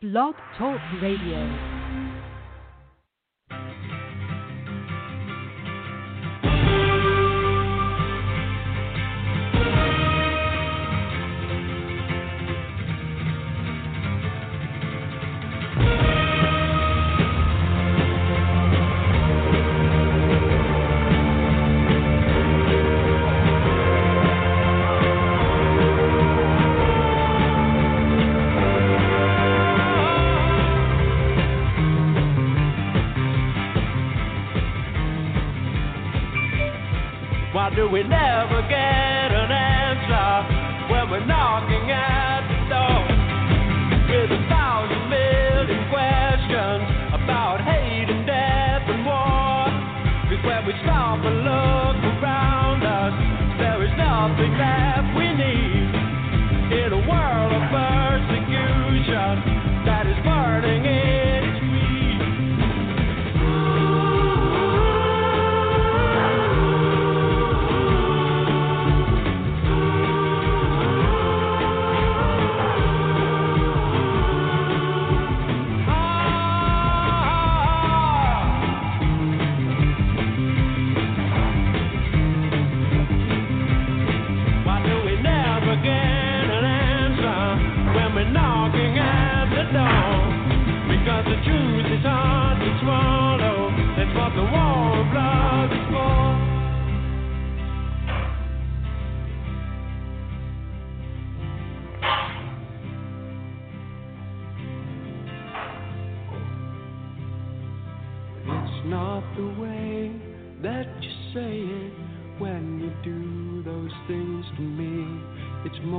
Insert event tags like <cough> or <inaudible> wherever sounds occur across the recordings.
Blog Talk Radio. We never get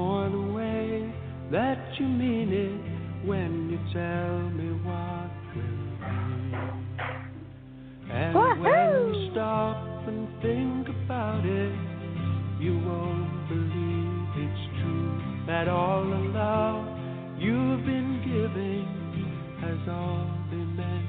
The way that you mean it when you tell me what will be. And when you stop and think about it, you won't believe it's true that all the love you've been giving has all been meant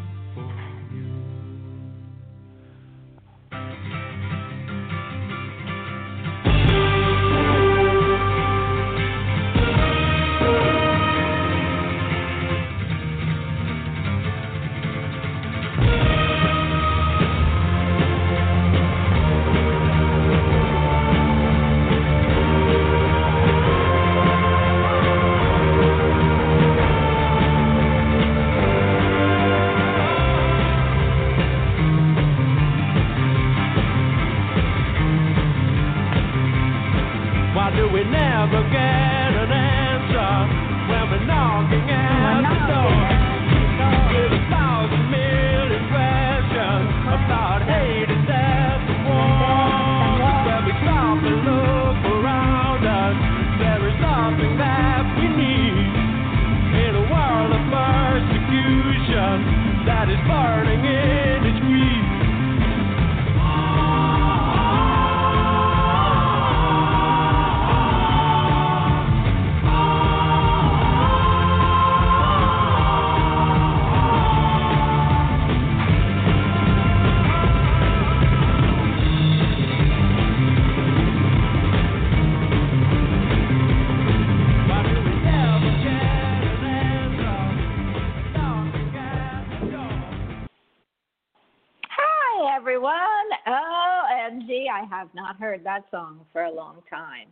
not heard that song for a long time.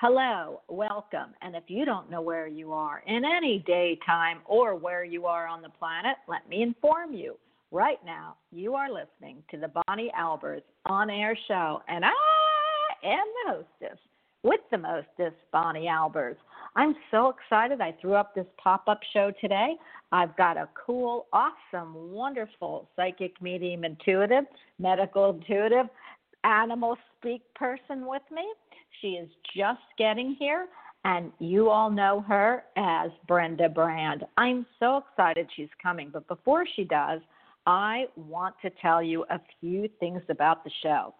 Hello, welcome. And if you don't know where you are in any daytime or where you are on the planet, let me inform you. Right now, you are listening to the Bonnie Albers on air show, and I am the hostess with the mostest, Bonnie Albers. I'm so excited. I threw up this pop up show today. I've got a cool, awesome, wonderful psychic medium intuitive, medical intuitive, animal speak person with me. She is just getting here, and you all know her as Brenda Brand. I'm so excited she's coming, but before she does, I want to tell you a few things about the show.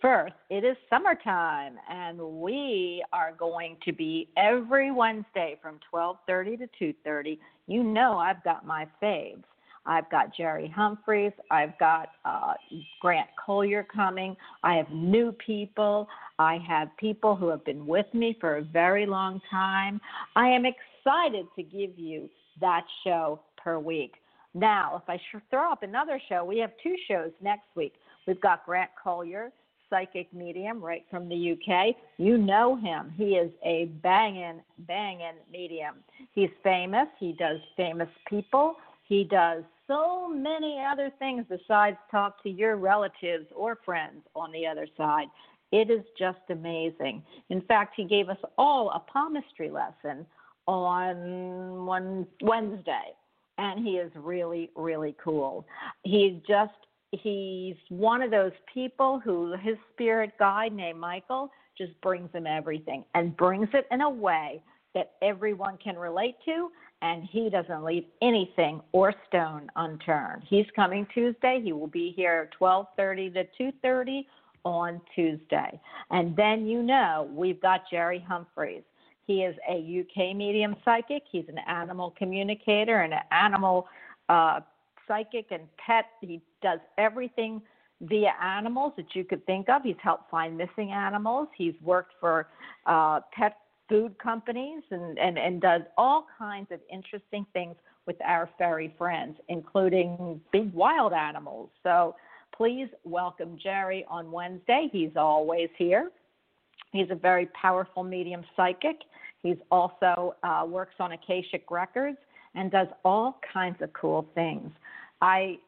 First, it is summertime, and we are going to be every Wednesday from 12:30 to 2:30. You know, I've got my faves. I've got Jerry Humphreys. I've got uh, Grant Collier coming. I have new people. I have people who have been with me for a very long time. I am excited to give you that show per week. Now, if I throw up another show, we have two shows next week. We've got Grant Collier, psychic medium right from the UK. You know him. He is a banging, banging medium. He's famous. He does famous people. He does so many other things besides talk to your relatives or friends on the other side. It is just amazing. In fact, he gave us all a palmistry lesson on one Wednesday, and he is really, really cool. He's just he's one of those people who his spirit guide named Michael just brings him everything and brings it in a way that everyone can relate to and he doesn't leave anything or stone unturned. He's coming Tuesday. He will be here 12:30 to 2:30 on Tuesday. And then you know, we've got Jerry Humphreys. He is a UK medium psychic. He's an animal communicator and an animal uh, psychic and pet. He does everything via animals that you could think of. He's helped find missing animals. He's worked for uh, pet food companies and, and, and does all kinds of interesting things with our fairy friends, including big wild animals. So please welcome Jerry on Wednesday. He's always here. He's a very powerful medium psychic. He's also uh, works on Akashic Records and does all kinds of cool things. I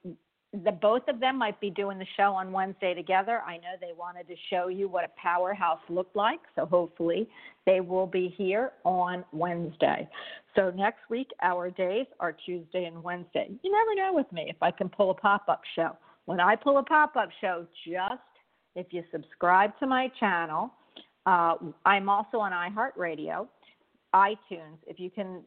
the both of them might be doing the show on Wednesday together. I know they wanted to show you what a powerhouse looked like, so hopefully they will be here on Wednesday. So next week our days are Tuesday and Wednesday. You never know with me if I can pull a pop-up show. When I pull a pop-up show, just if you subscribe to my channel, uh, I'm also on iHeartRadio iTunes, if you can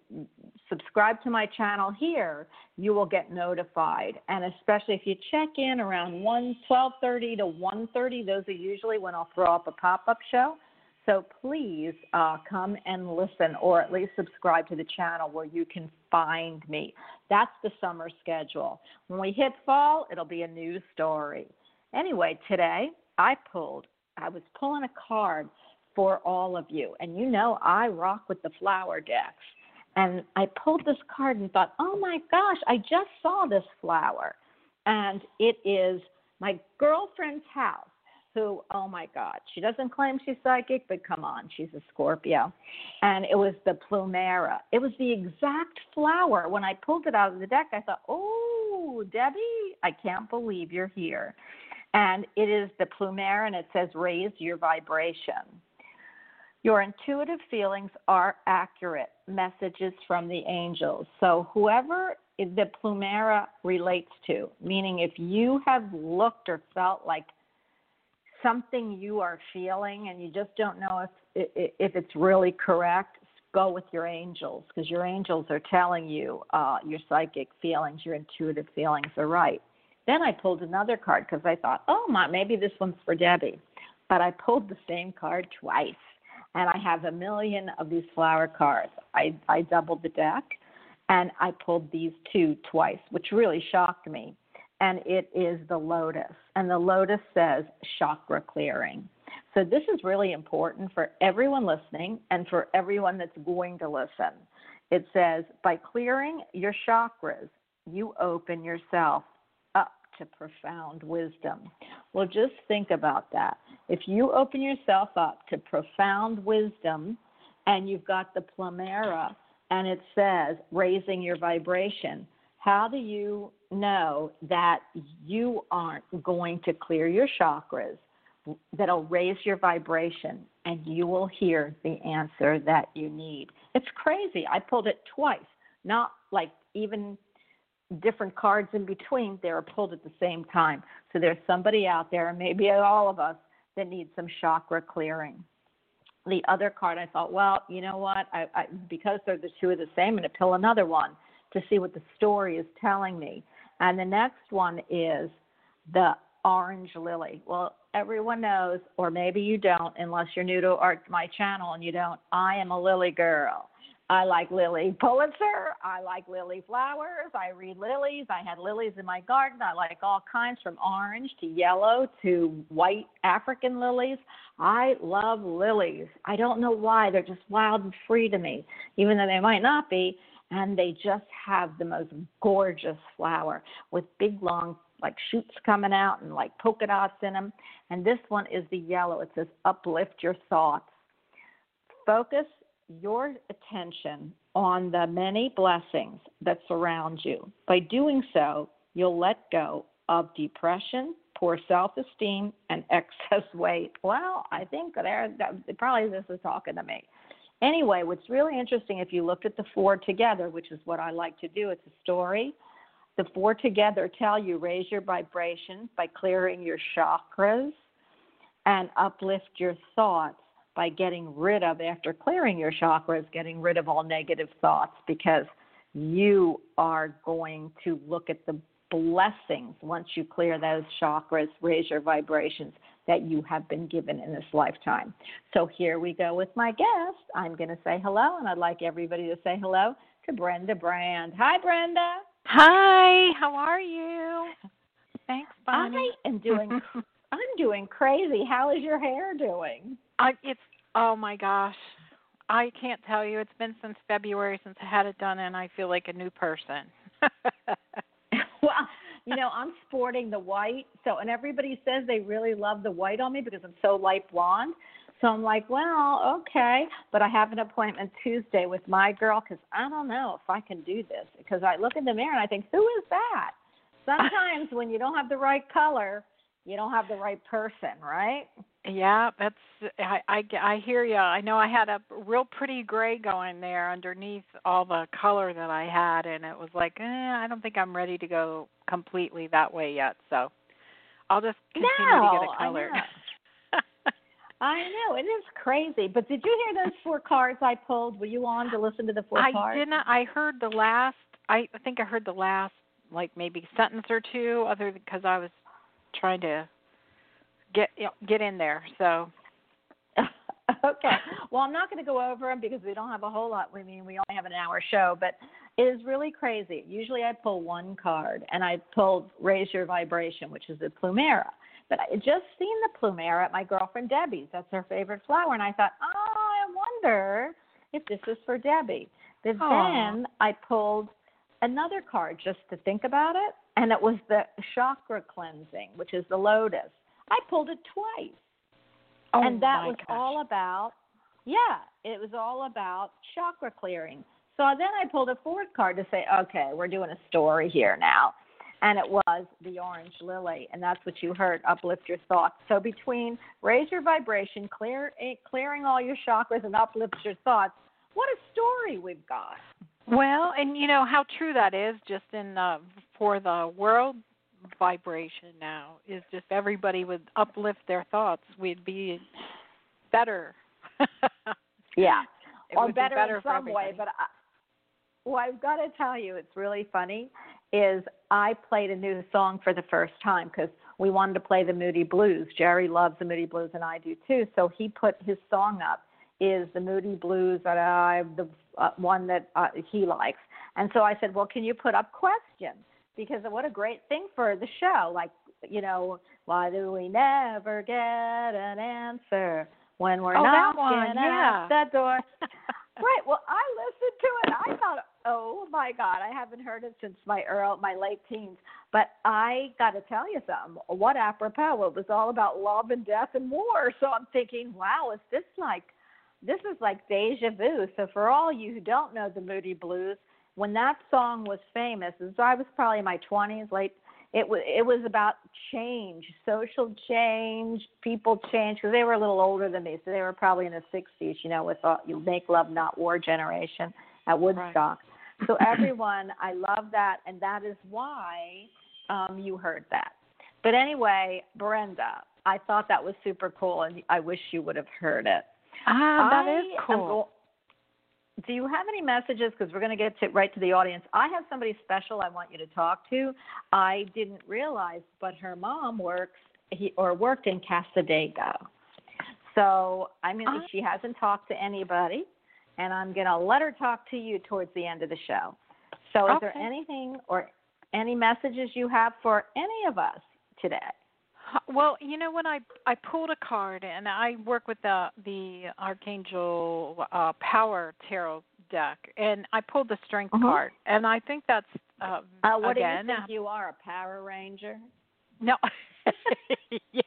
subscribe to my channel here, you will get notified. And especially if you check in around 1 12:30 to 1:30, those are usually when I'll throw up a pop-up show. So please uh, come and listen, or at least subscribe to the channel where you can find me. That's the summer schedule. When we hit fall, it'll be a new story. Anyway, today I pulled. I was pulling a card for all of you. And you know, I rock with the flower decks. And I pulled this card and thought, oh my gosh, I just saw this flower. And it is my girlfriend's house, who, oh my God, she doesn't claim she's psychic, but come on, she's a Scorpio. And it was the Plumeria. It was the exact flower. When I pulled it out of the deck, I thought, oh, Debbie, I can't believe you're here. And it is the Plumeria, and it says, raise your vibration. Your intuitive feelings are accurate messages from the angels. So, whoever the Plumeria relates to, meaning if you have looked or felt like something you are feeling and you just don't know if if it's really correct, go with your angels because your angels are telling you uh, your psychic feelings, your intuitive feelings are right. Then I pulled another card because I thought, oh my, maybe this one's for Debbie, but I pulled the same card twice and I have a million of these flower cards. I, I doubled the deck and I pulled these two twice, which really shocked me. And it is the lotus. And the lotus says chakra clearing. So this is really important for everyone listening and for everyone that's going to listen. It says, by clearing your chakras, you open yourself to profound wisdom. Well, just think about that. If you open yourself up to profound wisdom and you've got the Plumeria and it says raising your vibration, how do you know that you aren't going to clear your chakras that'll raise your vibration and you will hear the answer that you need? It's crazy. I pulled it twice, not like even different cards in between, they are pulled at the same time. So there's somebody out there, maybe all of us, that needs some chakra clearing. The other card, I thought, well, you know what? I, I, because they're the two are the same, I'm going to pull another one to see what the story is telling me. And the next one is the orange lily. Well, everyone knows, or maybe you don't, unless you're new to our, my channel and you don't. I am a lily girl. I like Lilly Pulitzer. I like lily flowers. I read lilies. I had lilies in my garden. I like all kinds from orange to yellow to white African lilies. I love lilies. I don't know why. They're just wild and free to me, even though they might not be. and they just have the most gorgeous flower with big long like shoots coming out and like polka dots in them. And this one is the yellow. It says uplift your thoughts. Focus your attention on the many blessings that surround you. By doing so, you'll let go of depression, poor self-esteem, and <laughs> excess weight. Well, I think there probably this is talking to me. Anyway, what's really interesting if you looked at the four together, which is what I like to do, it's a story. The four together tell you raise your vibration by clearing your chakras and uplift your thoughts by getting rid of, after clearing your chakras, getting rid of all negative thoughts because you are going to look at the blessings once you clear those chakras, raise your vibrations that you have been given in this lifetime. So here we go with my guest. I'm going to say hello, and I'd like everybody to say hello to Brenda Brand. Hi, Brenda. Hi, how are you? Thanks, Bonnie. I am doing. <laughs> I'm doing crazy. How is your hair doing? I, it's oh my gosh, I can't tell you. It's been since February since I had it done, and I feel like a new person. <laughs> well, you know, I'm sporting the white. So, and everybody says they really love the white on me because I'm so light blonde. So I'm like, well, okay, but I have an appointment Tuesday with my girl because I don't know if I can do this because I look in the mirror and I think, who is that? <laughs> Sometimes when you don't have the right color, you don't have the right person, right? Yeah, that's I I, I hear you. I know I had a real pretty gray going there underneath all the color that I had, and it was like, eh, I don't think I'm ready to go completely that way yet. So I'll just continue no, to get a color. I know. <laughs> I know it is crazy. But did you hear those four cards I pulled? Were you on to listen to the four I cards? I didn't. I heard the last. I think I heard the last like maybe sentence or two, other because I was trying to get get in there. So <laughs> okay. Well, I'm not going to go over them because we don't have a whole lot. I mean, we only have an hour show, but it is really crazy. Usually, I pull one card, and I pulled "Raise Your Vibration," which is a plumeria. But I just seen the plumeria at my girlfriend Debbie's. That's her favorite flower, and I thought, oh, I wonder if this is for Debbie. But Aww. then I pulled another card just to think about it, and it was the chakra cleansing, which is the lotus. I pulled it twice. Oh, and that was gosh. all about yeah, it was all about chakra clearing. So then I pulled a fourth card to say, okay, we're doing a story here now. And it was the orange lily, and that's what you heard. Uplift your thoughts. So between raise your vibration, clear eh, clearing all your chakras, and uplift your thoughts, what a story we've got. Well, and you know how true that is. Just in uh, for the world vibration now is just everybody would uplift their thoughts. We'd be better. <laughs> yeah, it or better, be better in some way. But I, well, I've got to tell you, it's really funny. Is I played a new song for the first time because we wanted to play the Moody Blues. Jerry loves the Moody Blues, and I do too. So he put his song up. Is the Moody Blues that I the uh, one that uh, he likes? And so I said, well, can you put up questions? Because what a great thing for the show. Like, you know, why do we never get an answer when we're Oh, that knocking one, at yeah. the door? <laughs> right. Well, I listened to it. I thought, oh my God, I haven't heard it since my early, my late teens. But I got to tell you something. What apropos? It was all about love and death and war. So I'm thinking, wow, is this like, this is like deja vu. So for all you who don't know the Moody Blues, when that song was famous, as I was probably in my 20s, late. It was it was about change, social change, people change because they were a little older than me, so they were probably in the 60s. You know, with uh, you make love not war generation at Woodstock. So everyone, I love that, and that is why um, you heard that. But anyway, Brenda, I thought that was super cool, and I wish you would have heard it. Ah, that I is cool. go- do you have any messages? Because we're going to get to right to the audience. I have somebody special I want you to talk to. I didn't realize, but her mom works he, or worked in Cassadaga. So I mean, Ah. she hasn't talked to anybody, and I'm going to let her talk to you towards the end of the show. So, is there anything or any messages you have for any of us today? Well, you know when I I pulled a card and I work with the the Archangel uh, Power Tarot deck, and I pulled the strength Mhm. card, and I think that's uh, Uh, what again. do you think you are, a Power Ranger? No. <laughs> yeah.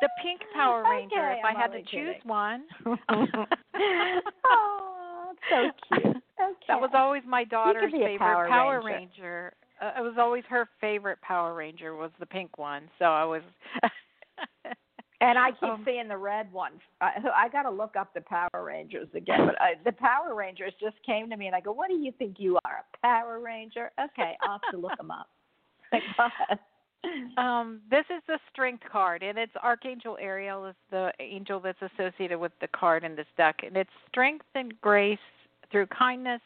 the pink Power Ranger. Okay, if I'm I had to choose one. <laughs> <laughs> oh, so cute. Okay. That was always my daughter's favorite Power Ranger. Ranger. Uh, it was always her favorite Power Ranger was the pink one. So I was. <laughs> And I keep Um, seeing the red one. I, I got to look up the Power Rangers again. But I, the Power Rangers just came to me, and I go, "What do you think you are, a Power Ranger?" Okay, I'll have to look them up. <laughs> Um, this is the strength card, and it's Archangel Ariel is the angel that's associated with the card in this deck, and it's strength and grace through kindness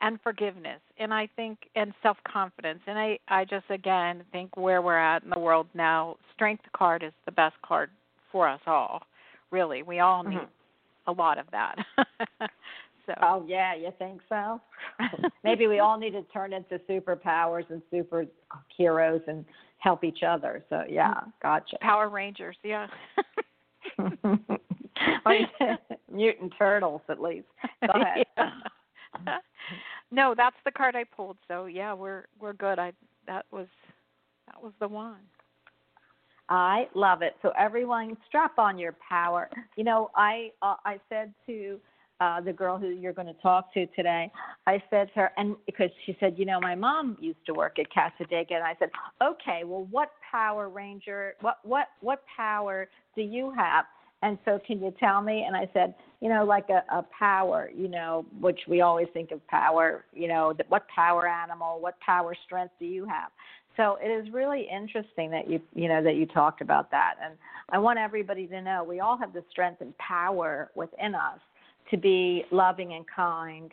and forgiveness, and I think and self confidence, and I I just again think where we're at in the world now, strength card is the best card for us all. Really, we all need Mhm. a lot of that. <laughs> so Oh yeah, you think so? <laughs> Maybe we all need to turn into superpowers and super heroes and help each other. So yeah, gotcha. Power Rangers, yeah. <laughs> Mutant turtles, at least. Go ahead. Yeah. No, that's the card I pulled. So yeah, we're we're good. I that was that was the one. I love it. So everyone, strap on your power. You know, I uh, I said to uh, the girl who you're going to talk to today, I said to her, and because she said, you know, my mom used to work at Cassadaga, and I said, okay, well, what Power Ranger, what what what power do you have? And so, can you tell me? And I said, you know, like a, a power, you know, which we always think of power, you know, that what power animal, what power strength do you have? So it is really interesting that you you know that you talked about that, and I want everybody to know we all have the strength and power within us to be loving and kind,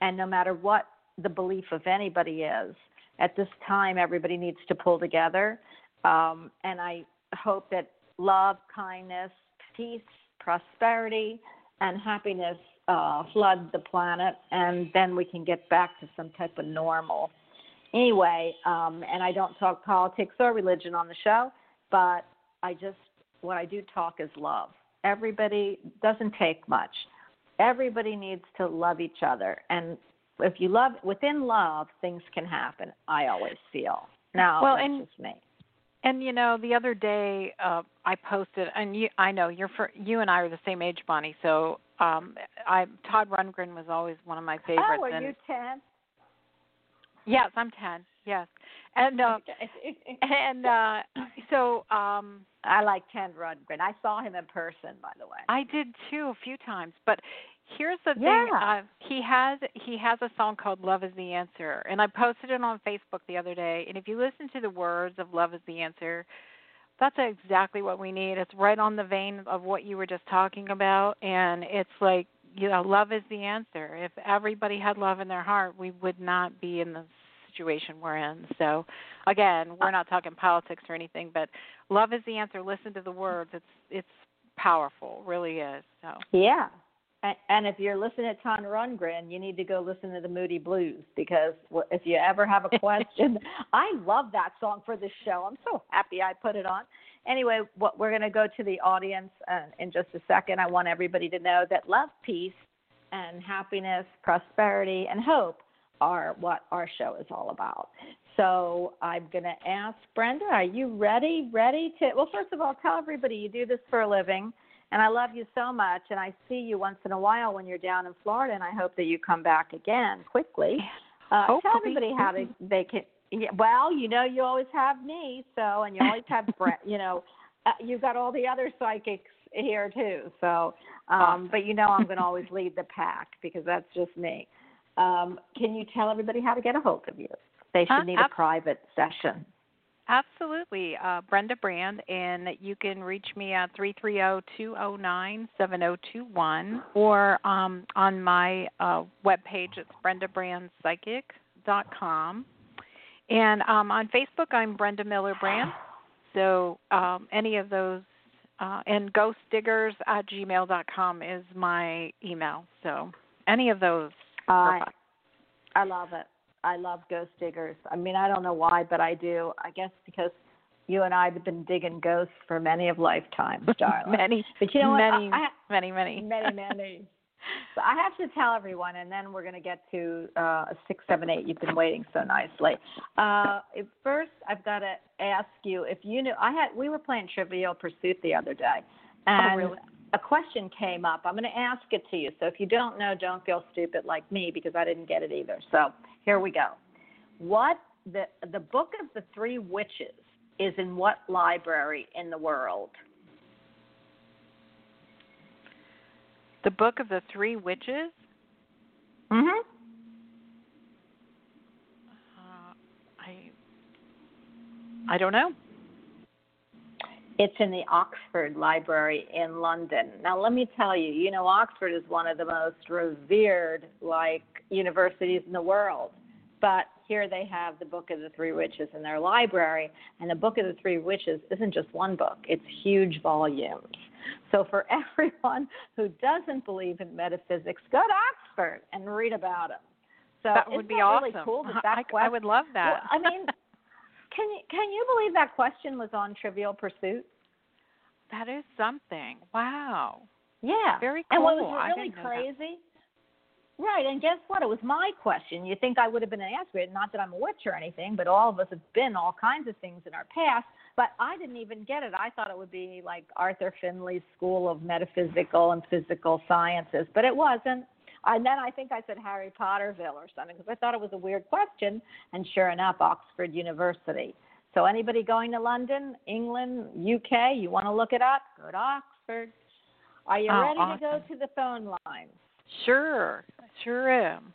and no matter what the belief of anybody is, at this time everybody needs to pull together, um, and I hope that love, kindness, peace, prosperity, and happiness uh, flood the planet, and then we can get back to some type of normal anyway, um, and I don't talk politics or religion on the show, but I just what I do talk is love. Everybody doesn't take much. Everybody needs to love each other, and if you love within love, things can happen. I always feel. Now, Well, that's and- just me. And you know, the other day uh I posted and you I know you're for you and I are the same age, Bonnie. So um I Todd Rundgren was always one of my favorites oh, are and you ten? yes, I'm 10. Yes. And uh and uh so um I like Ken Rundgren. I saw him in person, by the way. I did too a few times, but here's the thing. Yeah. Uh, he has he has a song called "Love Is the Answer," and I posted it on Facebook the other day. And if you listen to the words of "Love Is the Answer," that's exactly what we need. It's right on the vein of what you were just talking about, and it's like you know, love is the answer. If everybody had love in their heart, we would not be in the situation we're in. So, again, we're not talking politics or anything, but love is the answer. Listen to the words. It's it's powerful, really is. So. Yeah. And, and if you're listening to Todd Rundgren, you need to go listen to the Moody Blues because if you ever have a <laughs> question, I love that song for this show. I'm so happy I put it on. Anyway, what we're going to go to the audience uh, in just a second. I want everybody to know that love, peace, and happiness, prosperity, and hope are what our show is all about. So I'm going to ask Brenda, are you ready? Ready to? Well, first of all, tell everybody you do this for a living and I love you so much. And I see you once in a while when you're down in Florida, and I hope that you come back again quickly. Uh, tell everybody how to they can. Yeah, well, you know, you always have me, so and you always have Brent. <laughs> You know, uh, you've got all the other psychics here too. So, um, Awesome. but you know, I'm going to always lead the pack because that's just me. Um, can you tell everybody how to get a hold of you? They should Huh? need a private session. Absolutely. Uh, Brenda Brand, and you can reach me at 330-209-7021 or um, on my uh, webpage, it's brendabbrandpsychic.com. And um, on Facebook, I'm Brenda Miller Brand. So um, any of those, uh, and ghostdiggers at gmail.com is my email. So any of those. fine. I love it. I love ghost diggers. I mean, I don't know why, but I do. I guess because you and I have been digging ghosts for many of lifetimes, <laughs> darling. many, but you know what? many, I, many, many. Many, many. <laughs> I have to tell everyone, and then we're going to get to uh, six, seven, eight. You've been waiting so nicely. Uh, first, I've got to ask you if you knew. I had we were playing Trivial Pursuit the other day, and oh, really? a question came up. I'm going to ask it to you. So if you don't know, don't feel stupid like me because I didn't get it either. So here we go. What the the book of the three witches is in what library in the world? The book of the three witches. Mhm. Uh, I I don't know. It's in the Oxford Library in London. Now, let me tell you, you know, Oxford is one of the most revered, like, universities in the world. But here they have the Book of the Three Witches in their library, and the Book of the Three Witches isn't just one book, it's huge volumes. So, for <laughs> everyone who doesn't believe in metaphysics, go to Oxford and read about them. So, that would be that awesome. Really cool that <laughs> that I, I would love that. Well, I <laughs> mean, can you can you believe that question was on Trivial Pursuit? That is something. Wow. Yeah. Very cool. And what was really crazy? Right, and guess what? It was my question. You think I would have been an answer it? Not that I'm a witch or anything, but all of us have been all kinds of things in our past. But I didn't even get it. I thought it would be like Arthur Findlay's School of Metaphysical and Physical Sciences, but it wasn't. And then I think I said Harry Potterville or something because I thought it was a weird question. And sure enough, Oxford University. So anybody going to London, England, UK, you want to look it up? Go to Oxford. Are you Oh, ready awesome. to go to the phone lines? Sure. Sure am.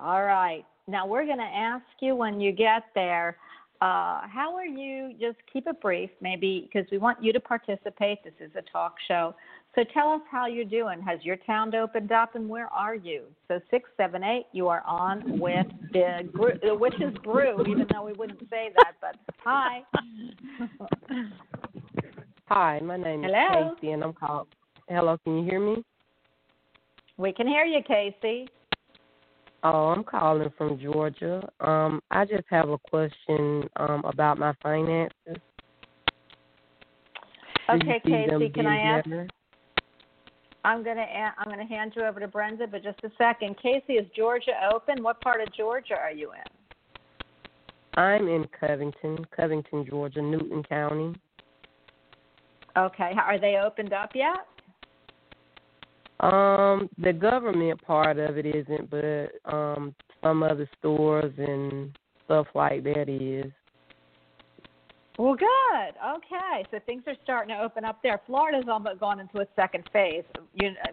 All right. Now we're going to ask you when you get there. Uh, how are you? Just keep it brief, maybe, because we want you to participate. This is a talk show. So tell us how you're doing. Has your town opened up, and where are you? So six, seven, eight. You are on with the, gr- the witch's brew, even though we wouldn't say that. But hi. Hi, my name Hello? is Casey, and I'm called. Hello, can you hear me? We can hear you, Casey. Oh, I'm calling from Georgia. Um, I just have a question um about my finances. Okay, Casey. Can I ask? better? I'm gonna I'm gonna hand you over to Brenda, but just a second. Casey, is Georgia open? What part of Georgia are you in? I'm in Covington, Covington, Georgia, Newton County. Okay. Are they opened up yet? Um, the government part of it isn't, but um, some other stores and stuff like that is. Well, good. Okay, so things are starting to open up there. Florida's almost gone into a second phase.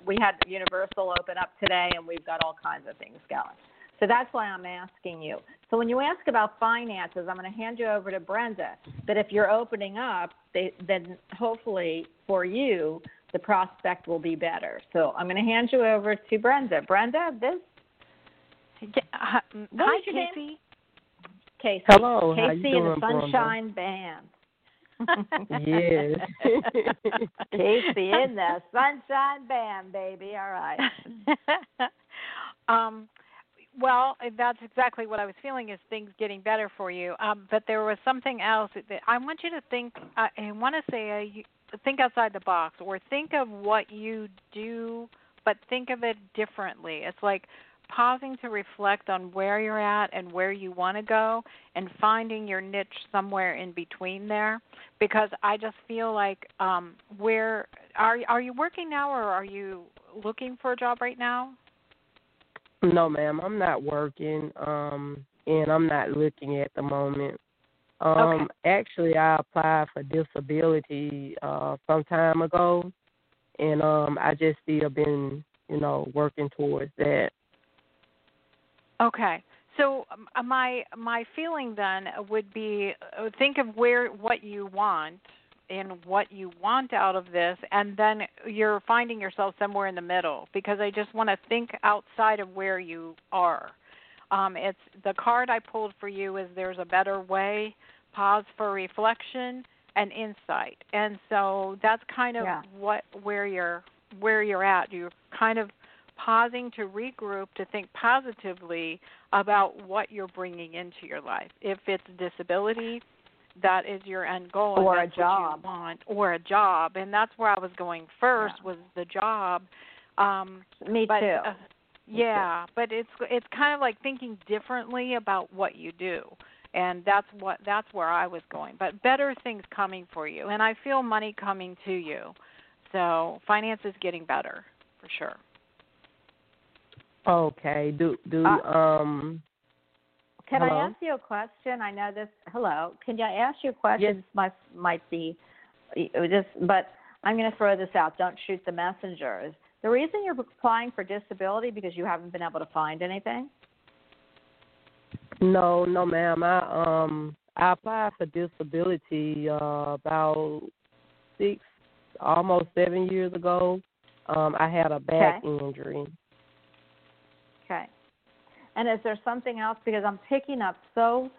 We had Universal open up today, and we've got all kinds of things going. So that's why I'm asking you. So when you ask about finances, I'm going to hand you over to Brenda. But if you're opening up, they, then hopefully for you, the prospect will be better. So I'm going to hand you over to Brenda. Brenda, this Yeah, hi, hi is your name? Casey. Casey. Hello, how Casey you and the doing, Brenda? Sunshine Band. Yes. <laughs> Casey in the Sunshine Band, baby. All right. <laughs> um, well, that's exactly what I was feeling is things getting better for you. Um, but there was something else that I want you to think. Uh, I want to say, uh, you, think outside the box, or think of what you do, but think of it differently. It's like pausing to reflect on where you're at and where you want to go, and finding your niche somewhere in between there. Because I just feel like, um, where are are you working now, or are you looking for a job right now? No, ma'am, I'm not working, um, and I'm not looking at the moment. Um, Okay. actually, I applied for disability uh, some time ago, and um, I just still been, you know, working towards that. Okay. So um, uh, my my feeling then would be uh, think of where what you want and what you want out of this and then you're finding yourself somewhere in the middle because I just want to think outside of where you are. Um it's the card I pulled for you is there's a better way, pause for reflection and insight. And so that's kind of Yeah. what where you're where you're at. You're kind of pausing to regroup to think positively about what you're bringing into your life. If it's disability, that is your end goal, Or a that's what you job. want, or a job, and that's where I was going first Yeah. was the job. Um, Me but, too. Uh, yeah, but it's it's kind of like thinking differently about what you do. And that's what that's where I was going. But better things coming for you. And I feel money coming to you. So finance is getting better for sure. Okay. Do do Uh, um Can I ask you a question? I know this. Hello. Can I ask you a question? Yes. This might might be it was just, but I'm going to throw this out. Don't shoot the messenger. The reason you're applying for disability because you haven't been able to find anything? no no ma'am I um I applied for disability uh about six almost seven years ago. Um I had a back Okay. injury. Okay. And is there something else? Because I'm picking up so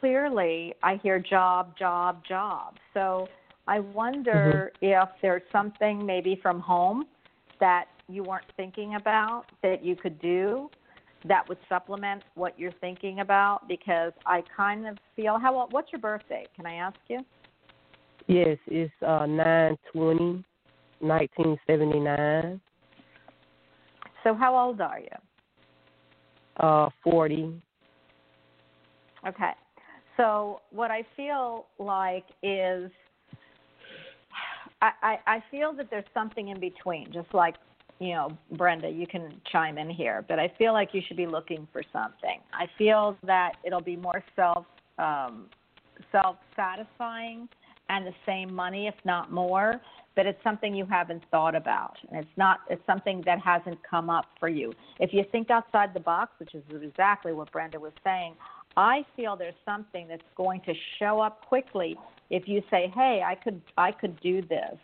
clearly, I hear job, job, job. So I wonder if there's something maybe from home that you weren't thinking about that you could do that would supplement what you're thinking about. Because I kind of feel how. What's your birthday? Can I ask you? Yes, it's uh nine twenty, nineteen seventy nine. So how old are you? Uh forty. Okay. So what I feel like is I, I, feel that there's something in between, just like, you know, Brenda, you can chime in here, but I feel like you should be looking for something. I feel that it'll be more self um, self satisfying and the same money, if not more, but it's something you haven't thought about. And it's not it's something that hasn't come up for you. If you think outside the box, which is exactly what Brenda was saying, I feel there's something that's going to show up quickly if you say, "Hey, I could I could do this."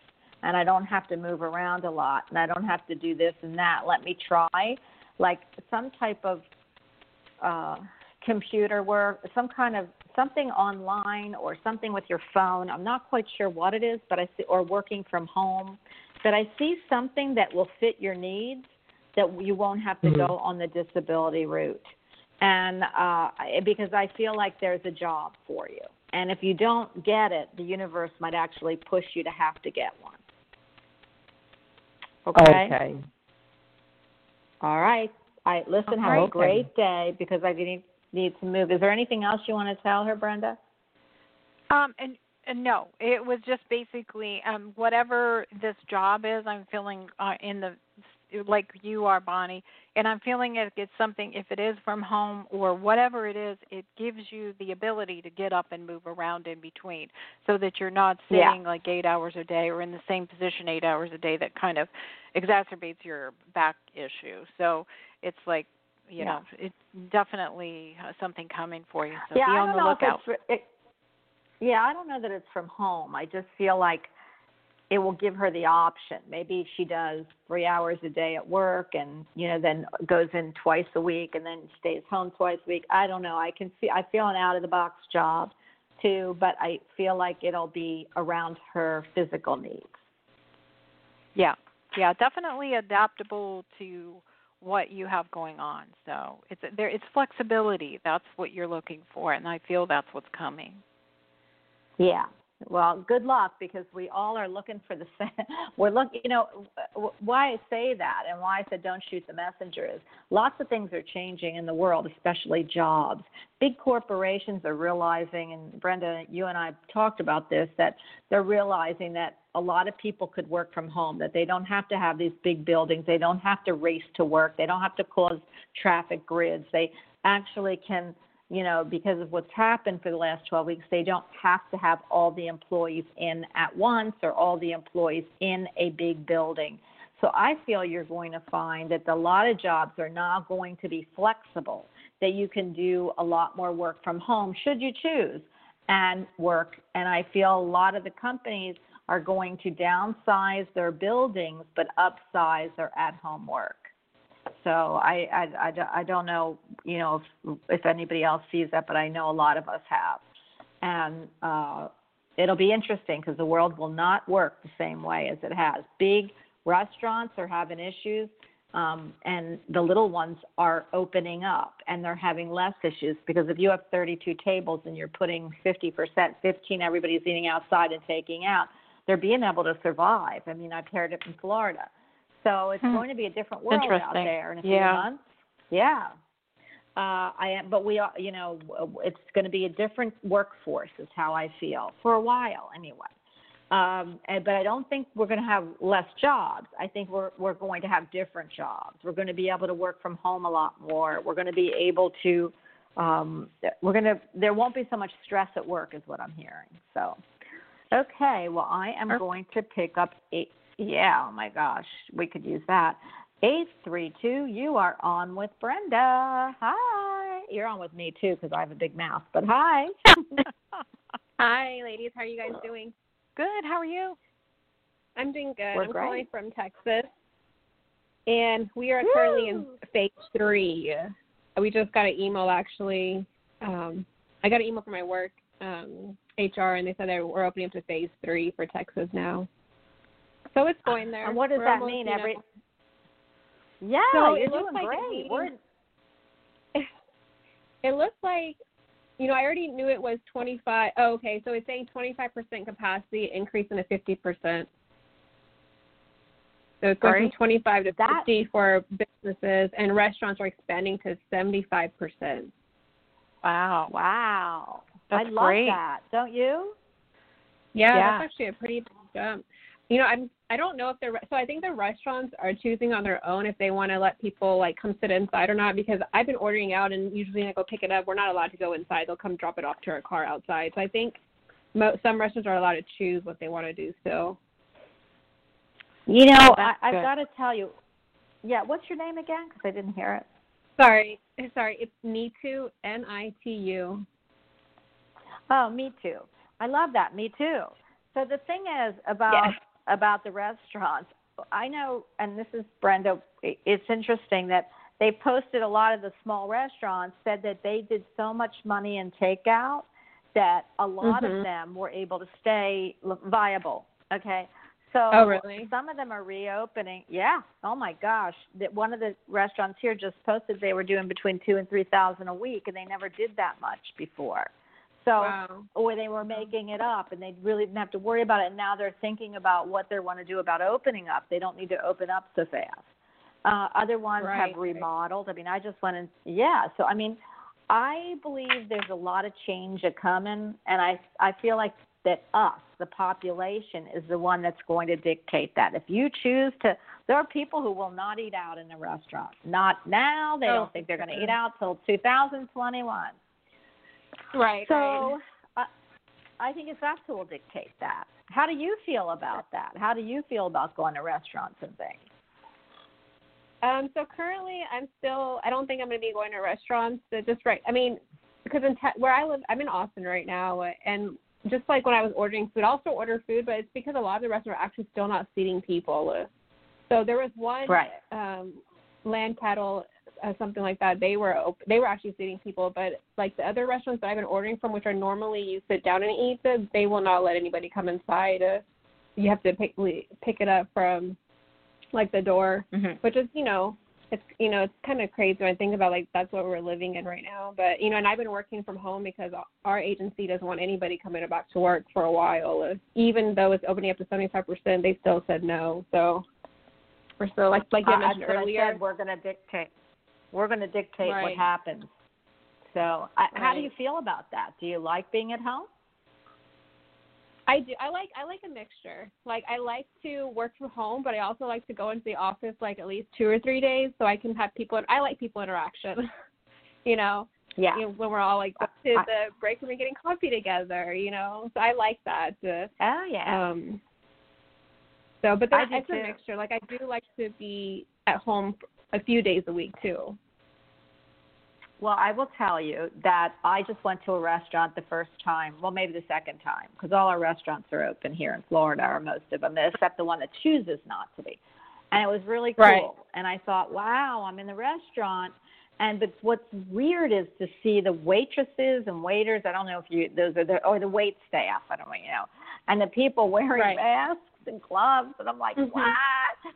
And I don't have to move around a lot, and I don't have to do this and that. Let me try, like some type of uh, computer work, some kind of something online or something with your phone. I'm not quite sure what it is, but I see, or working from home. But I see something that will fit your needs that you won't have to Mhm. go on the disability route. And uh, because I feel like there's a job for you. And if you don't get it, the universe might actually push you to have to get one. Okay. Okay. All right. I listen. Have Okay. a great day because I need need to move. Is there anything else you want to tell her, Brenda? Um, and, and no, it was just basically um, whatever this job is. I'm feeling uh, in the like you are, Bonnie, and I'm feeling it. It's something. If it is from home or whatever it is, it gives you the ability to get up and move around in between, so that you're not Yeah. sitting like eight hours a day or in the same position eight hours a day. That kind of exacerbates your back issue. So it's like you Yeah. know, it's definitely uh, something coming for you. So yeah, be on the lookout. It, yeah, I don't know that it's from home. I just feel like it will give her the option. Maybe she does three hours a day at work, and you know, then goes in twice a week, and then stays home twice a week. I don't know. I can see. I feel an out of the box job too, but I feel like it'll be around her physical needs. Yeah, yeah, definitely adaptable to what you have going on. So it's there. It's flexibility. That's what you're looking for, and I feel that's what's coming. Yeah. Well, good luck because we all are looking for the <laughs> same. We're looking, you know, why I say that and why I said don't shoot the messenger is lots of things are changing in the world, especially jobs. Big corporations are realizing, and Brenda, you and I talked about this, that they're realizing that a lot of people could work from home, that they don't have to have these big buildings, they don't have to race to work, they don't have to cause traffic grids. They actually can you know, because of what's happened for the last 12 weeks, they don't have to have all the employees in at once or all the employees in a big building. So I feel you're going to find that a lot of jobs are now going to be flexible, that you can do a lot more work from home should you choose and work. And I feel a lot of the companies are going to downsize their buildings but upsize their at home work. So I, I, I, don't- I don't know, you know, if, if anybody else sees that, but I know a lot of us have. And uh, it'll be interesting because the world will not work the same way as it has. Big restaurants are having issues, um, and the little ones are opening up, and they're having less issues because if you have 32 tables and you're putting 50%, 15, everybody's eating outside and taking out, they're being able to survive. I mean, I've heard it in Florida. So it's Hmm. going to be a different world out there in a Yeah. few months. Yeah. Uh, I am, but we are, you know, it's going to be a different workforce, is how I feel for a while, anyway. Um, and, but I don't think we're going to have less jobs. I think we're we're going to have different jobs. We're going to be able to work from home a lot more. We're going to be able to. Um, we're going to. There won't be so much stress at work, is what I'm hearing. So, okay. Well, I am going to pick up eight. Yeah. Oh my gosh, we could use that. Eight three two. You are on with Brenda. Hi. You're on with me too because I have a big mouth. But hi. <laughs> Hi, ladies. How are you guys doing? Good. How are you? I'm doing good. We're I'm great. calling from Texas, and we are currently in phase three. We just got an email actually. Um, I got an email from my work um, HR, and they said that we're opening up to phase three for Texas now. So it's going there. And what does We're that almost, mean? you know- Every yeah, So you're it looks doing like great. it We're <laughs> It looks like, you know, I already knew it was 25. Oh, okay, so it's saying 25% capacity, increase in a 50%. So it's going Great. from 25 to That- 50 for businesses, and restaurants are expanding to 75%. Wow. wow. That's I love great. that. Don't you? Yeah, Yeah. that's actually a pretty big jump. You know, I'm I don't know if they're so I think the restaurants are choosing on their own if they want to let people like come sit inside or not because I've been ordering out and usually when I go pick it up we're not allowed to go inside they'll come drop it off to our car outside so I think mo- some restaurants are allowed to choose what they want to do So, You know, oh, I, I've got to tell you. Yeah, what's your name again? Because I didn't hear it. Sorry, <laughs> sorry, it's me too. N I T U. Oh, me too. I love that. Me too. So the thing is about about the restaurants. I know, and this is Brenda. It's interesting that they posted a lot of the small restaurants said that they did so much money in takeout that a lot Mhm. of them were able to stay viable. Okay. So Oh, really? some of them are reopening. Yeah. Oh my gosh. That one of the restaurants here just posted they were doing between two and three thousand a week, and they never did that much before. So Wow. or they were making it up and they really didn't have to worry about it. And now they're thinking about what they want to do about opening up. They don't need to open up so fast. Uh, other ones Right, have remodeled. I mean, I just went and yeah. So I mean, I believe there's a lot of change a coming, and I I feel like that us, the population, is the one that's going to dictate that. If you choose to, there are people who will not eat out in a restaurant. Not now. They Oh, don't think they're going to eat out till 2021. Right. So I, I think it's us who will dictate that. How do you feel about that? How do you feel about going to restaurants and things? Um, so currently, I'm still. I don't think I'm going to be going to restaurants. So just right. I mean, because in te- where I live, I'm in Austin right now, and just like when I was ordering food, I'll still order food, but it's because a lot of the restaurants are actually still not seating people. So there was one Right. um, land cattle, uh, something like that. They were op- they were actually seating people, but like the other restaurants that I've been ordering from, which are normally you sit down and eat, them, they will not let anybody come inside. Uh, you have to pick pick it up from like the door Mm-hmm. which is you know it's you know it's kind of crazy when I think about like that's what we're living in right now. But you know, and I've been working from home because our agency doesn't want anybody coming back to work for a while. Uh, Even though it's opening up to seventy five percent, they still said no. So we're still like like you Uh, mentioned what I earlier. said. We're going to dictate. We're going to dictate what happens. So, I, how do you feel about that? Do you like being at home? I do. I like I like a mixture. Like I like to work from home, but I also like to go into the office like at least two or three days so I can have people. I like people interaction. <laughs> you know, Yeah. you know, when we're all like to I- the break room and getting coffee together, you know. So I like that. Oh yeah. um so but do it's a mixture. Like I do like to be at home a few days a week too. Well, I will tell you that I just went to a restaurant the first time, well, maybe the second time, because all our restaurants are open here in Florida, or most of them, except the one that chooses not to be. And it was really cool. Right. And I thought, wow, I'm in the restaurant. And but what's weird is to see the waitresses and waiters. I don't know if you those are the or the wait staff. I don't know, you know, and the people wearing Right. masks and gloves. And I'm like, Mhm. what?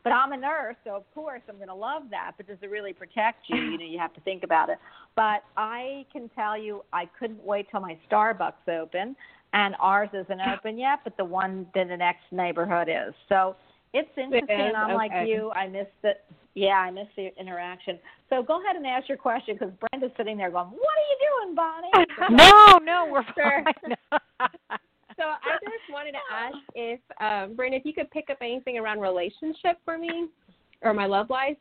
But I'm a nurse, so of course I'm going to love that. But does it really protect you? You know, you have to think about it. But I can tell you, I couldn't wait till my Starbucks open, and ours isn't <laughs> open yet, but the one in the next neighborhood is. So It's interesting. is? I'm like you. I miss the yeah, I miss the interaction. So go ahead and ask your question because Brenda's sitting there going, "What are you doing, Bonnie?" <laughs> no, no, we're <laughs> fine. So I just wanted to ask if, um, Brenda, if you could pick up anything around relationship for me or my love life.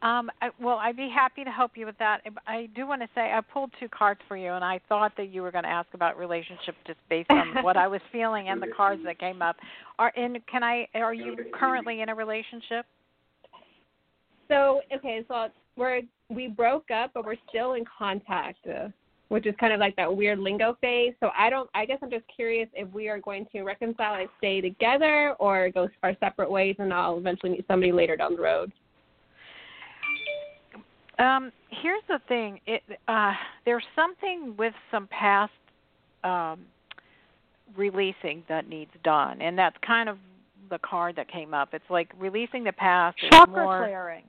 Um, I, well, I'd be happy to help you with that. I do want to say I pulled two cards for you, and I thought that you were going to ask about relationship just based on <laughs> what I was feeling and the cards that came up. Are in? can I? Are you currently in a relationship? So okay, so we're we broke up, but we're still in contact, uh, which is kind of like that weird lingo phase. So I don't. I guess I'm just curious if we are going to reconcile and stay together, or go our separate ways, and I'll eventually meet somebody later down the road. Um, here's the thing. It uh, there's something with some past um, releasing that needs done, and that's kind of the card that came up. It's like releasing the past. is Chakra more, clearing.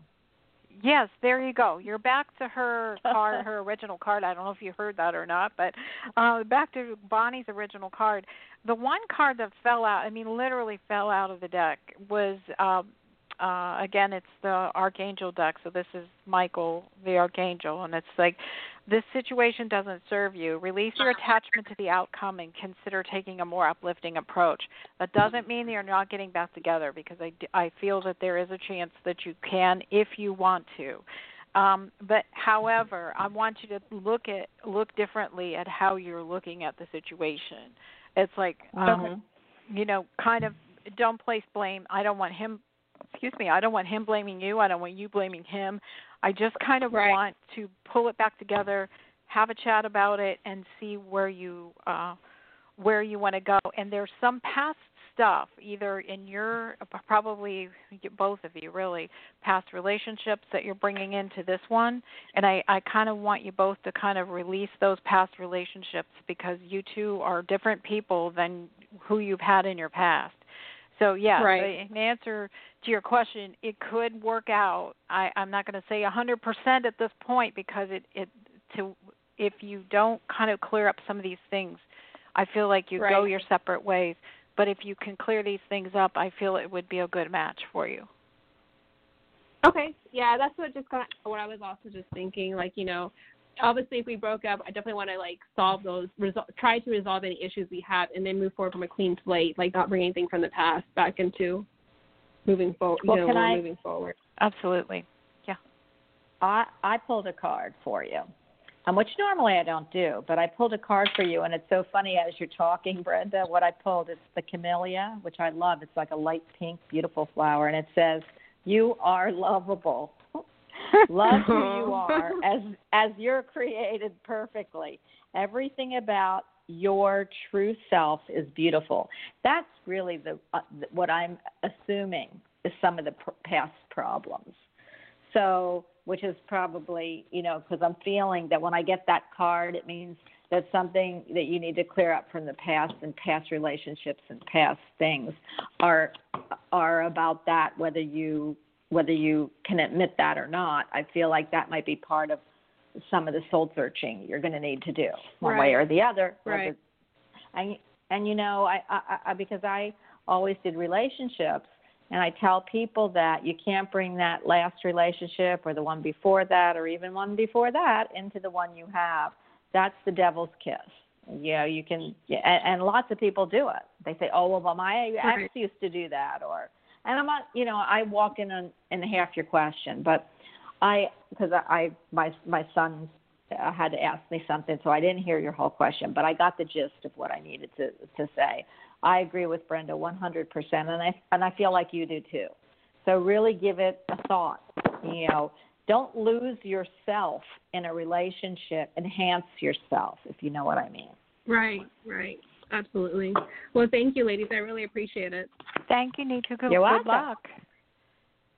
Yes, there you go. You're back to her <laughs> card, her original card. I don't know if you heard that or not, but uh, back to Bonnie's original card. The one card that fell out, I mean, literally fell out of the deck, was um, uh, again, it's the Archangel deck. So this is Michael, the Archangel, and it's like this situation doesn't serve you. Release your attachment to the outcome and consider taking a more uplifting approach. That doesn't mean that you're not getting back together because I, d- I feel that there is a chance that you can if you want to. Um, but however, I want you to look at look differently at how you're looking at the situation. It's like Mhm. you know, kind of don't place blame. I don't want him excuse me, I don't want him blaming you. I don't want you blaming him. I just kind of Right. want to pull it back together, have a chat about it and see where you uh where you want to go. And there's some past stuff either in your probably both of you really past relationships that you're bringing into this one and i i kind of want you both to kind of release those past relationships because you two are different people than who you've had in your past so yeah Right. in answer to your question it could work out i i'm not going to say a 100% at this point because it it to if you don't kind of clear up some of these things i feel like you go your separate ways but if you can clear these things up i feel it would be a good match for you Okay, yeah, that's what just of what I was also just thinking. Like, you know, obviously, if we broke up, I definitely want to like solve those, resol- try to resolve any issues we have, and then move forward from a clean slate. Like, not bring anything from the past back into moving forward. Well, you know, can I- moving forward. absolutely Yeah. I I pulled a card for you, um, which normally I don't do, but I pulled a card for you, and it's so funny as you're talking, Brenda. What I pulled is the camellia, which I love. It's like a light pink, beautiful flower, and it says, "You are lovable. Love who you <laughs> are, as as you're created perfectly. Everything about your true self is beautiful." That's really the uh, what I'm assuming is some of the pr- past problems. So, which is probably, you know, because I'm feeling that when I get that card, it means that something that you need to clear up from the past and past relationships and past things are are about that. Whether you whether you can admit that or not, I feel like that might be part of some of the soul searching you're going to need to do one way or the other. Right. And and you know, I, I, I because I always did relationships and I tell people that you can't bring that last relationship or the one before that or even one before that into the one you have. That's the devil's kiss. You know, you can, and, and lots of people do it. They say, "Oh, well, my ex Right. used to do that," or, and I'm not, you know, I walk in on in half your question, but I, because I, I, my my son had to ask me something, so I didn't hear your whole question, but I got the gist of what I needed to to say. I agree with Brenda 100%, and I and I feel like you do too. So really give it a thought. You know, don't lose yourself in a relationship. Enhance yourself, if you know what I mean. Right, right, absolutely. Well, thank you, ladies. I really appreciate it. thank you Nitu. good, You're good luck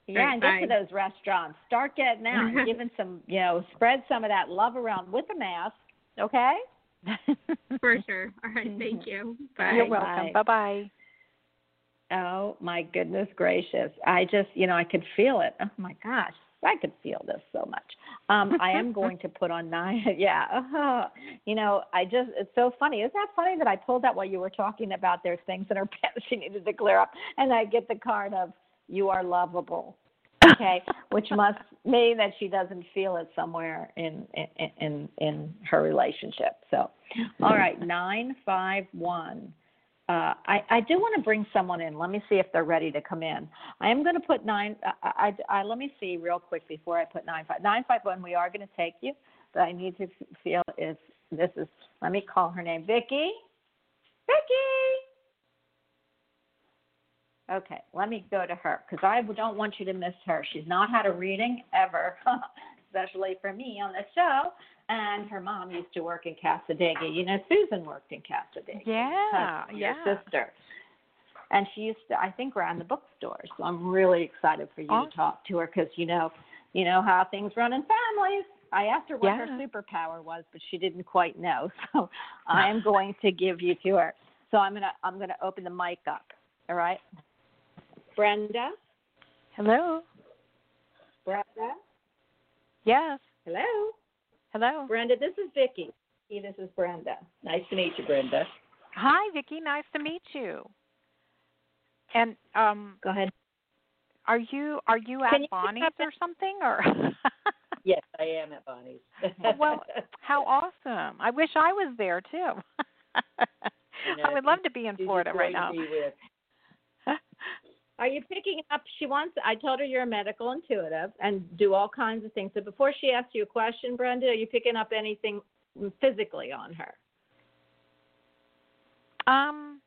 Yeah, Right, and get to those restaurants. Start getting out, and <laughs> giving some, you know, spread some of that love around with a mask. Okay. <laughs> For sure. All right, <laughs> thank you. Bye. you're welcome bye bye Oh my goodness gracious! I just, you know, I could feel it. Oh my gosh, I could feel this so much. Um, I am <laughs> going to put on nine. <laughs> Yeah, <laughs> you know, I just it's so funny. Isn't that funny that I pulled that while you were talking about there's things in her pants she needed to clear up, and I get the card of you are lovable. Okay, which must mean that she doesn't feel it somewhere in in in, in her relationship. So, all right, nine five one. Uh, I, I do want to bring someone in. Let me see if they're ready to come in. I am going to put nine. I, I, I let me see real quick before I put nine five nine five one. We are going to take you, but I need to feel if this is. Let me call her name, Vicky. Vicky. Okay, let me go to her because I don't want you to miss her. She's not had a reading ever, <laughs> especially for me on the show. And her mom used to work in Cassadaga. You know, Susan worked in Cassadaga. Yeah, yeah. sister. And she used to, I think, ran the bookstore. So I'm really excited for you Awesome. to talk to her because you know, you know how things run in families. I asked her what Yeah. her superpower was, but she didn't quite know. <laughs> So <laughs> I am going to give you to her. So I'm gonna I'm gonna open the mic up. All right. Brenda. Hello. Brenda. Yes. Hello. Hello. Brenda, this is Vicky. Hey, This is Brenda. Nice to meet you, Brenda. Hi, Vicky. Nice to meet you. And um, Go ahead. are you are you at you Bonnie's or something or? <laughs> Yes, I am at Bonnie's. well, how awesome! I wish I was there too. <laughs> I would love to be in Florida right now. To be with. Are you picking up? She wants. I told her you're a medical intuitive and do all kinds of things. So before she asks you a question, Brenda, are you picking up anything physically on her? Um,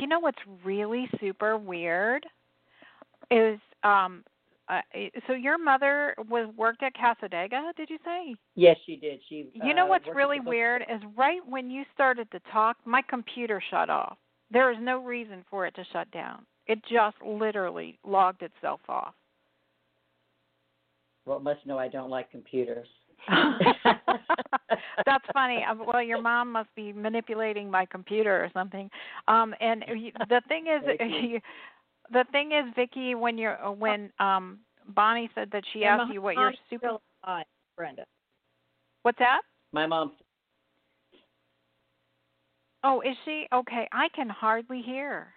you know what's really super weird is um, uh, so your mother was worked at Cassadaga, did you say? Yes, she did. She. You know uh, what's really weird is right when you started to talk, my computer shut off. There is no reason for it to shut down. It just literally logged itself off. Well, must know I don't like computers. <laughs> That's funny. Uh, <laughs> Well, your mom must be manipulating my computer or something. Um, and <laughs> the thing is, the thing is, Vicky, when you're uh, when um Bonnie said that she And asked you what your Mahatma's super. still alive, Brenda. What's that? My mom. Oh, is she okay? I can hardly hear.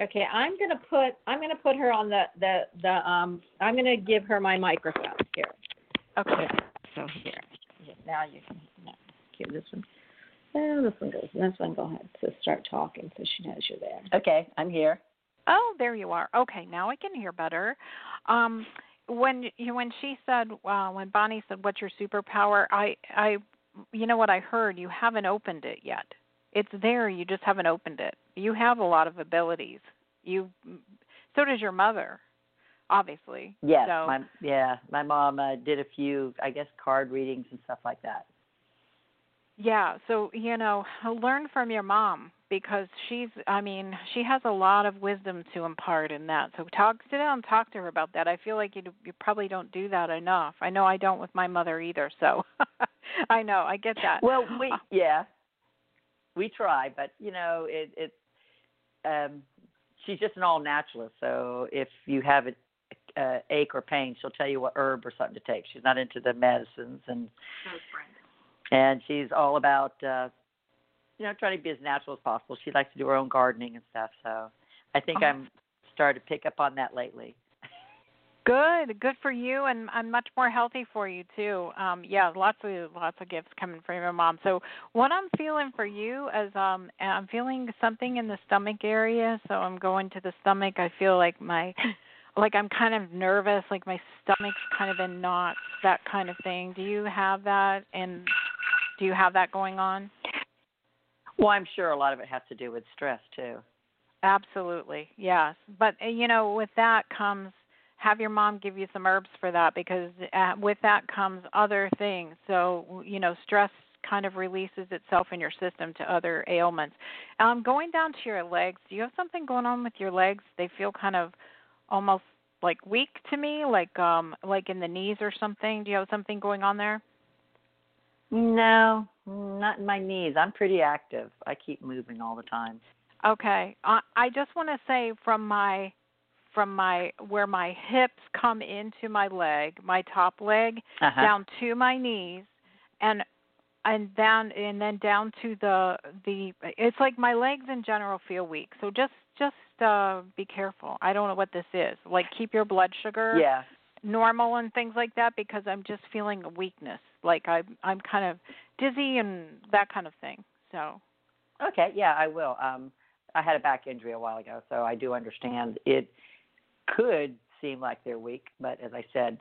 Okay, I'm gonna put. I'm gonna put her on the the the. Um, I'm gonna give her my microphone here. Okay. So here, now you can. No, here, this one. Oh, this one goes. This one, go ahead. So start talking, so she knows you're there. Okay, I'm here. Oh, there you are. Okay, now I can hear better. Um, when you when she said uh, when Bonnie said what's your superpower, I I you know what I heard. You haven't opened it yet. It's there. You just haven't opened it. You have a lot of abilities. You so does your mother, obviously. Yes, So, my yeah, my mom uh, did a few, I guess, card readings and stuff like that. Yeah, so you know, learn from your mom because she's I mean, she has a lot of wisdom to impart in that. So talk sit down and talk to her about that. I feel like you you probably don't do that enough. I know I don't with my mother either, so <laughs> I know, I get that. Well, we yeah, we try, but you know, it it um, she's just an all naturalist. So if you have a uh, ache or pain, she'll tell you what herb or something to take. She's not into the medicines and and she's all about uh you know trying to be as natural as possible. She likes to do her own gardening and stuff. So I think Oh. I'm starting to pick up on that lately. Good, good for you, and and much more healthy for you too. Um, yeah, lots of lots of gifts coming from your mom. So what I'm feeling for you is um, I'm feeling something in the stomach area. So I'm going to the stomach. I feel like my like I'm kind of nervous, like my stomach's kind of in knots, that kind of thing. Do you have that? And do you have that going on? Well, I'm sure a lot of it has to do with stress too. Absolutely, yes. But you know, with that comes have your mom give you some herbs for that because uh, with that comes other things. So you know, stress kind of releases itself in your system to other ailments. Um, going down to your legs, do you have something going on with your legs? They feel kind of almost like weak to me, like um, like in the knees or something. Do you have something going on there? No, not in my knees. I'm pretty active. I keep moving all the time. Okay. Uh, I just want to say from my from my where my hips come into my leg, my top leg, Uh-huh. down to my knees, and and down and then down to the the. It's like my legs in general feel weak. So just just uh be careful. I don't know what this is. Like keep your blood sugar Yeah. normal and things like that because I'm just feeling a weakness. Like I am I'm kind of dizzy and that kind of thing. So Okay, yeah, I will. Um, I had a back injury a while ago, so I do understand. It could seem like they're weak, but as I said,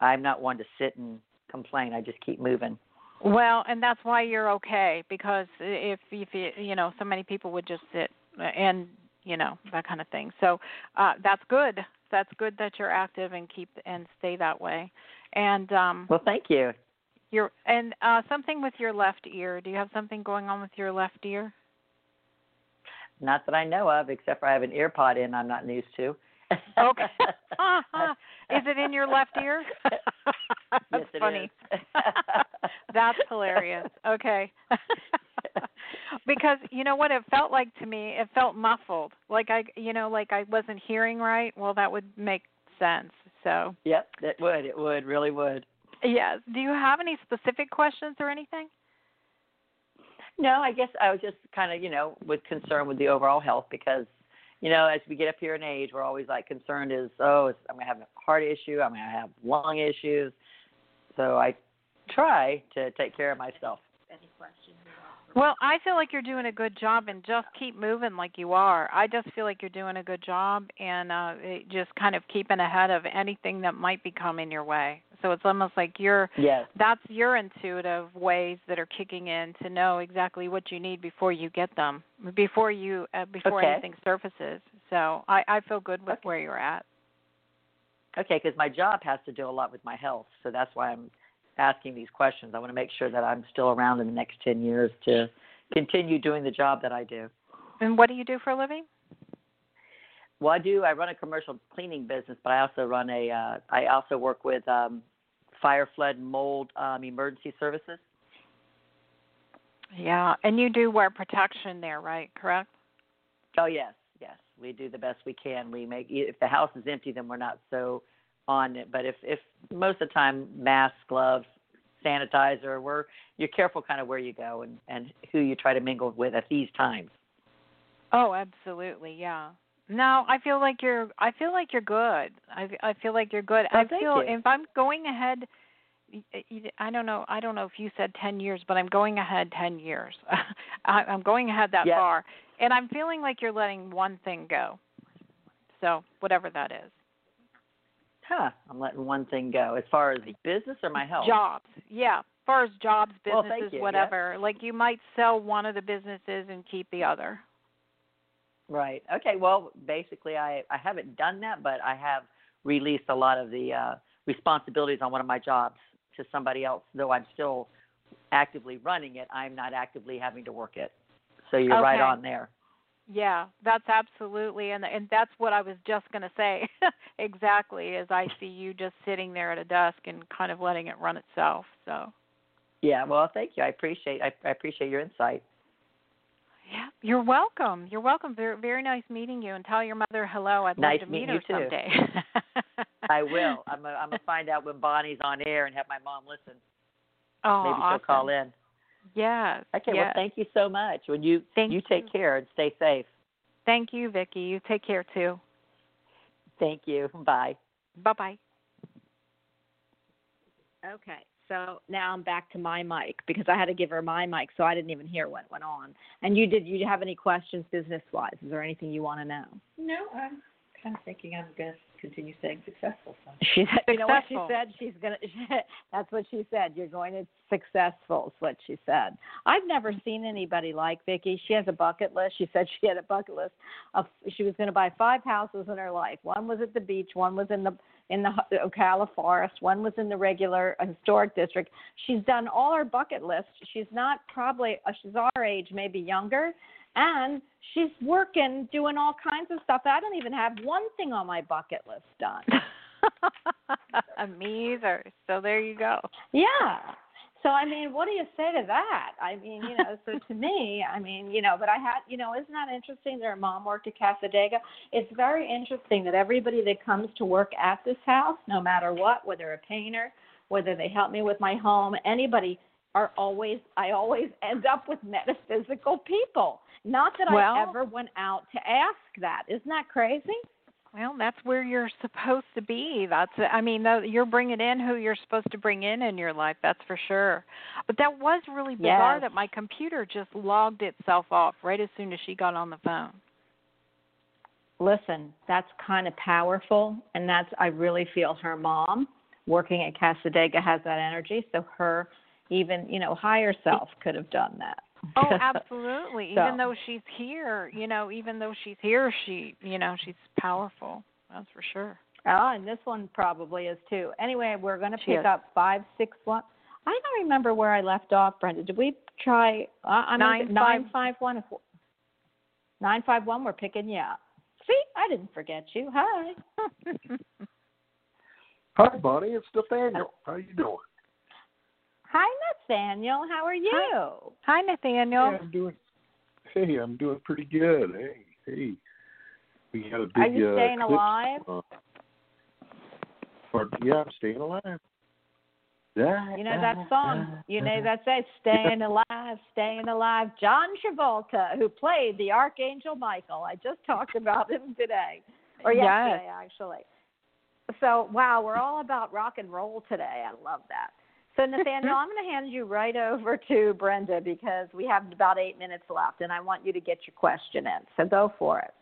I'm not one to sit and complain. I just keep moving. well, and that's why you're okay because if if you, you know so many people would just sit and you know that kind of thing. So uh that's good. That's good that you're active and keep and stay that way. And um Well, thank you. you're and uh something with your left ear. Do you have something going on with your left ear? Not that I know of, except for I have an ear pod in I'm not used to. Okay. Uh-huh. Is it in your left ear? <laughs> That's yes, it funny. <laughs> That's hilarious. Okay. <laughs> because you know what it felt like to me, it felt muffled. Like I you know, like I wasn't hearing right. Well, that would make sense. So, Yep, it would. It would. Really would. yes. Do you have any specific questions or anything? No, I guess I was just kind of, you know, with concern with the overall health because, you know, as we get up here in age, we're always like concerned is, oh, I'm going to have a heart issue, I'm to have lung issues. So I try to take care of myself. Well, I feel like you're doing a good job and just keep moving like you are. I just feel like you're doing a good job and uh it- just kind of keeping ahead of anything that might be coming your way. So it's almost like you're Yes. that's your intuitive ways that are kicking in to know exactly what you need before you get them, before you uh, before Okay. anything surfaces. So I I feel good with Okay. where you're at. Okay, because my job has to do a lot with my health, so that's why I'm asking these questions. I want to make sure that I'm still around in the next 10 years to continue doing the job that I do. And what do you do for a living? Well, I do. I run a commercial cleaning business, but I also run a. Uh, I also work with um, fire, flood, mold um, emergency services. Yeah, and you do wear protection there, right? Correct? Oh yes, yes. We do the best we can. We make if the house is empty, then we're not so on it. But if if most of the time, mask, gloves, sanitizer, we're you're careful kind of where you go and and who you try to mingle with at these times. Oh, absolutely, yeah. No, I feel like you're. I feel like you're good. I I feel like you're good. Oh, I feel you. if I'm going ahead. I don't know. I don't know if you said ten years, but I'm going ahead ten years. <laughs> I, I'm going ahead that Yep. far, and I'm feeling like you're letting one thing go. So whatever that is, Huh? I'm letting one thing go. As far as the business or my health. jobs. Yeah, as far as jobs, businesses, you, yeah. whatever. Like you might sell one of the businesses and keep the other. Right. Okay. Well, basically, I I haven't done that, but I have released a lot of the uh, responsibilities on one of my jobs to somebody else. Though I'm still actively running it, I'm not actively having to work it. So you're right on there. Yeah, that's absolutely, and and that's what I was just going to say. <laughs> exactly, as I see you just sitting there at a desk and kind of letting it run itself. So Yeah. Well, thank you. I appreciate I, I appreciate your insight. yeah, you're welcome. You're welcome. Very very nice meeting you, and tell your mother hello. I'd Nice love to meet meeting her you, too. someday. <laughs> I will. <laughs> I'm gonna, I'm gonna find out when Bonnie's on air and have my mom listen. Oh, Maybe awesome. she'll call in. Yes. Okay. yes. Well, thank you so much. When you Thank you take you. care and stay safe. Thank you, Vicki. You take care too. Thank you. Bye. Bye bye. Okay, so now I'm back to my mic because I had to give her my mic, so I didn't even hear what went on. And you did? You have any questions business wise? Is there anything you want to know? No, I'm kind of thinking I'm going to continue staying successful. So. She said, <laughs> you know what she said? She's gonna. <laughs> that's what she said. You're going to successful. Is what she said. I've never seen anybody like Vicky. She has a bucket list. She said she had a bucket list of she was going to buy five houses in her life. One was at the beach. One was in the in the Ocala forest. One was in the regular uh, historic district. She's done all her bucket list. She's not probably uh, she's our age, maybe younger. And she's working, doing all kinds of stuff. I don't even have one thing on my bucket list done. <laughs> Me either. So there you go. Yeah. So I mean, what do you say to that? I mean, you know, so to me, I mean, you know, but I had, you know, isn't that interesting? Their mom worked at Cassadaga. It's very interesting that everybody that comes to work at this house, no matter what, whether a painter, whether they help me with my home, anybody, are always I always end up with metaphysical people. Not that Well- I ever went out to ask that. Isn't that crazy? Well, that's where you're supposed to be. That's I mean, you're bringing in who you're supposed to bring in in your life. That's for sure. But that was really bizarre Yes. that my computer just logged itself off right as soon as she got on the phone. listen, that's kind of powerful, and that's I really feel her mom working at Cassadaga has that energy. So her even you know higher self could have done that. Oh, <laughs> absolutely. So- Even though she's here, you know, even though she's here, she, you know, she's powerful. That's for sure. oh, and this one probably is too. Anyway, we're going to She pick is. up five six one. I don't remember where I left off, Brenda. Did we try? Uh, I Nine mean, nine five one. If nine five one, we're picking you up. See, I didn't forget you. Hi. <laughs> Hi, Bonnie. It's Nathaniel. How you doing? Hi, Nathaniel. How are you? Hi, Nathaniel. Hey, I'm doing. Hey, I'm doing pretty good. Hey, hey. We had a big. Are you uh, staying eclipse, alive? uh, pardon- yeah, I'm staying alive. Yeah. You know that song. You know that says "Staying Alive, Staying Alive." John Travolta, who played the Archangel Michael. I just talked about him today, or Yes. yesterday, actually. So wow, we're all about rock and roll today. I love that. So <laughs> Nathaniel, I'm going to hand you right over to Brenda because we have about eight minutes left, and I want you to get your question in. So go for it.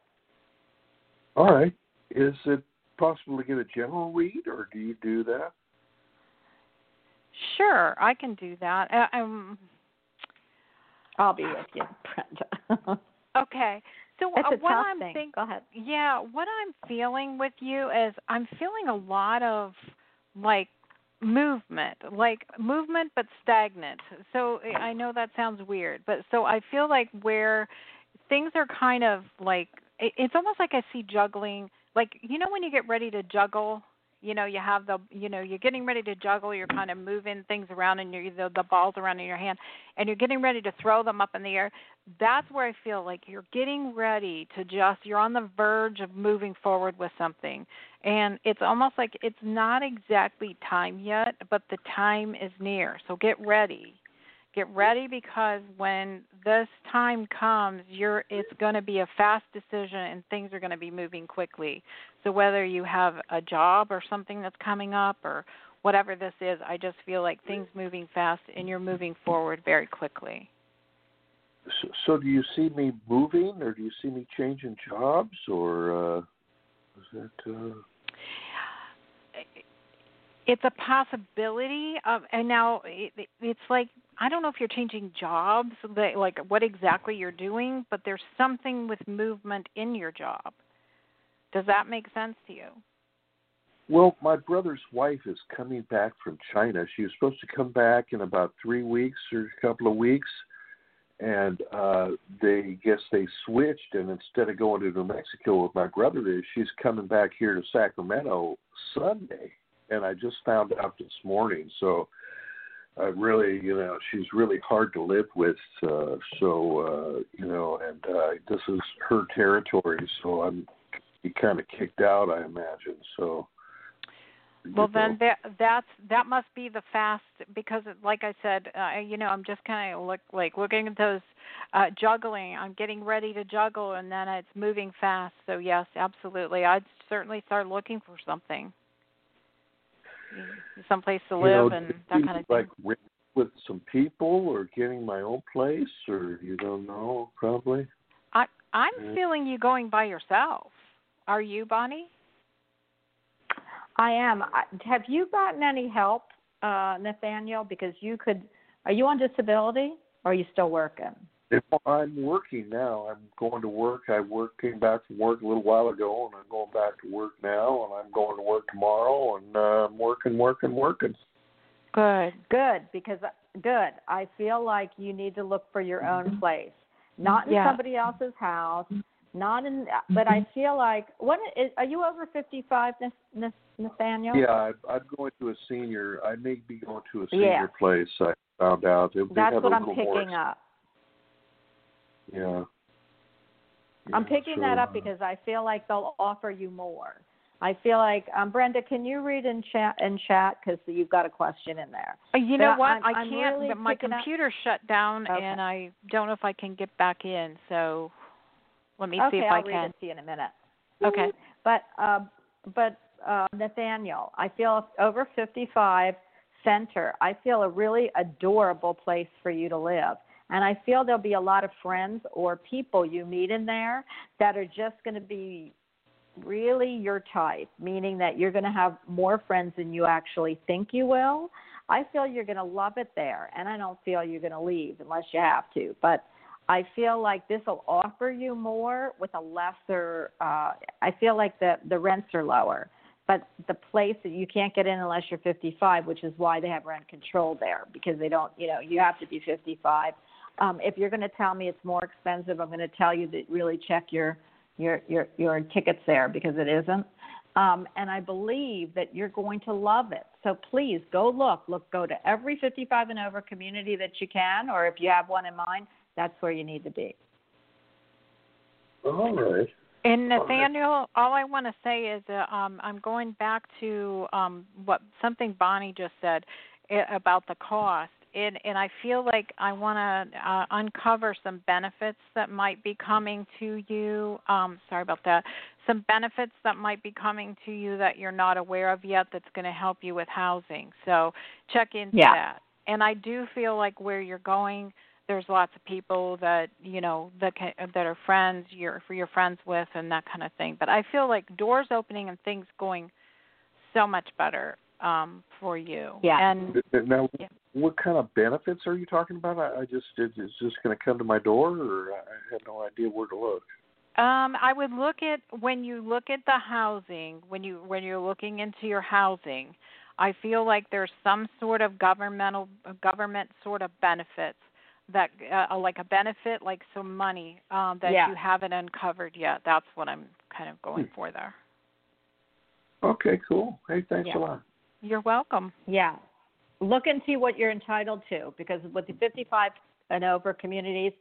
All right. Is it possible to get a general read, or do you do that? Sure, I can do that. Uh, um, I'll be with you, Brenda. <laughs> okay. So uh, what I'm thing. think- Go ahead. Yeah, what I'm feeling with you is I'm feeling a lot of like movement, like movement but stagnant. So I know that sounds weird, but so I feel like where things are kind of like it's almost like I see juggling. Like you know when you get ready to juggle, you know you have the you know you're getting ready to juggle. You're kind of moving things around and you're the, the balls around in your hand, and you're getting ready to throw them up in the air. That's where I feel like you're getting ready to just you're on the verge of moving forward with something, and it's almost like it's not exactly time yet, but the time is near. So get ready get ready because when this time comes you're it's going to be a fast decision and things are going to be moving quickly so whether you have a job or something that's coming up or whatever this is i just feel like things moving fast and you're moving forward very quickly So, so do you see me moving, or do you see me changing jobs, or uh, is that? Uh, it's a possibility of and now it, it- it's like i don't know if you're changing jobs like like what exactly you're doing but there's something with movement in your job does that make sense to you Well, my brother's wife is coming back from China. She was supposed to come back in about three weeks or a couple of weeks, and uh, they guess they switched. And instead of going to New Mexico with my brother, is she's coming back here to Sacramento Sunday. And I just found out this morning. So I really, you know, she's really hard to live with. Uh, so uh, you know, and uh, this is her territory. So I'm kind of kicked out, I imagine. So. Well, then that that's that must be the fast because, like I said, uh, you know, I'm just kind of look like looking at those uh, juggling. I'm getting ready to juggle, and then it's moving fast. So yes, absolutely, I'd certainly start looking for something, someplace to you live know, and that kind of thing. like rent with some people or getting my own place or you don't know probably. I I'm Yeah. feeling you going by yourself. Are you, Bonnie? I am. Have you gotten any help, uh, Nathaniel? Because you could. Are you on disability or are you still working? If I'm working now, I'm going to work. I work came back from work a little while ago, and I'm going back to work now, and I'm going to work tomorrow, and uh, I'm working, working, working. Good. Good, because good. I feel like you need to look for your own place, not in Yeah. somebody else's house, not in. But I feel like what is? Are you over fifty-five, Nath- Nath- Nathaniel? Yeah, I, I'm going to a senior. I may be going to a senior Yeah. place. I found out. They, they That's have what a I'm picking more, up. Yeah. I'm picking so, that up uh, because I feel like they'll offer you more. I feel like um, Brenda, can you read in chat in chat because you've got a question in there. Uh, You But know I- what? I'm- I can't. really my picking up- computer shut down, Okay. and I don't know if I can get back in. So let me okay, see if I'll I read can. it to you in a minute. Okay. But uh, but uh, Nathaniel, I feel over 55 center. I feel a really adorable place for you to live. And I feel there'll be a lot of friends or people you meet in there that are just going to be really your type, meaning that you're going to have more friends than you actually think you will. I feel you're going to love it there, and I don't feel you're going to leave unless you have to. But I feel like this will offer you more with a lesser. Uh, I feel like the the rents are lower, but the place that you can't get in unless you're 55, which is why they have rent control there because they don't. You know, you have to be 55. Um, if you're going to tell me it's more expensive, I'm going to tell you that really check your your your your tickets there because it isn't. Um, and I believe that you're going to love it. So please go look. Look, go to every 55 and over community that you can, or if you have one in mind, that's where you need to be. All right. And Nathaniel, all I want to say is uh, um, I'm going back to um, what something Bonnie just said about the cost, and and I feel like I want to uh, uncover some benefits that might be coming to you. Um, sorry about that. Some benefits that might be coming to you that you're not aware of yet. That's going to help you with housing. So check into Yeah. that. And I do feel like where you're going there's lots of people that you know that can, that are friends you're for your friends with and that kind of thing but i feel like doors opening and things going so much better um for you Yeah. and Now, Yeah. What kind of benefits are you talking about? I, I just is it's just going to come to my door, or I have no idea where to look. um i would look at when you look at the housing when you when you're looking into your housing i feel like there's some sort of governmental government sort of benefits that uh, like a benefit like some money um that Yeah. you haven't uncovered yet that's what i'm kind of going for there Okay, cool. Hey, thanks Yeah. a lot. You're welcome. Yeah. Look and see what you're entitled to because with the 55 and over communities,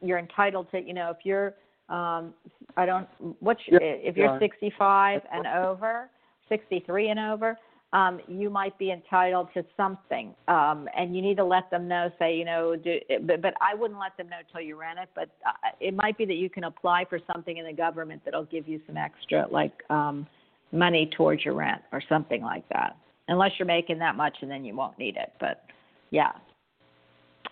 you're entitled to, you know, if you're, um, I don't, what's, Yeah, if you're yeah. 65 and over, 63 and over, um, you might be entitled to something. Um, and you need to let them know, say, you know, do, but, but I wouldn't let them know till you rent it, but uh, it might be that you can apply for something in the government that'll give you some extra, like, um, money towards your rent or something like that. Unless you're making that much and then you won't need it. But yeah.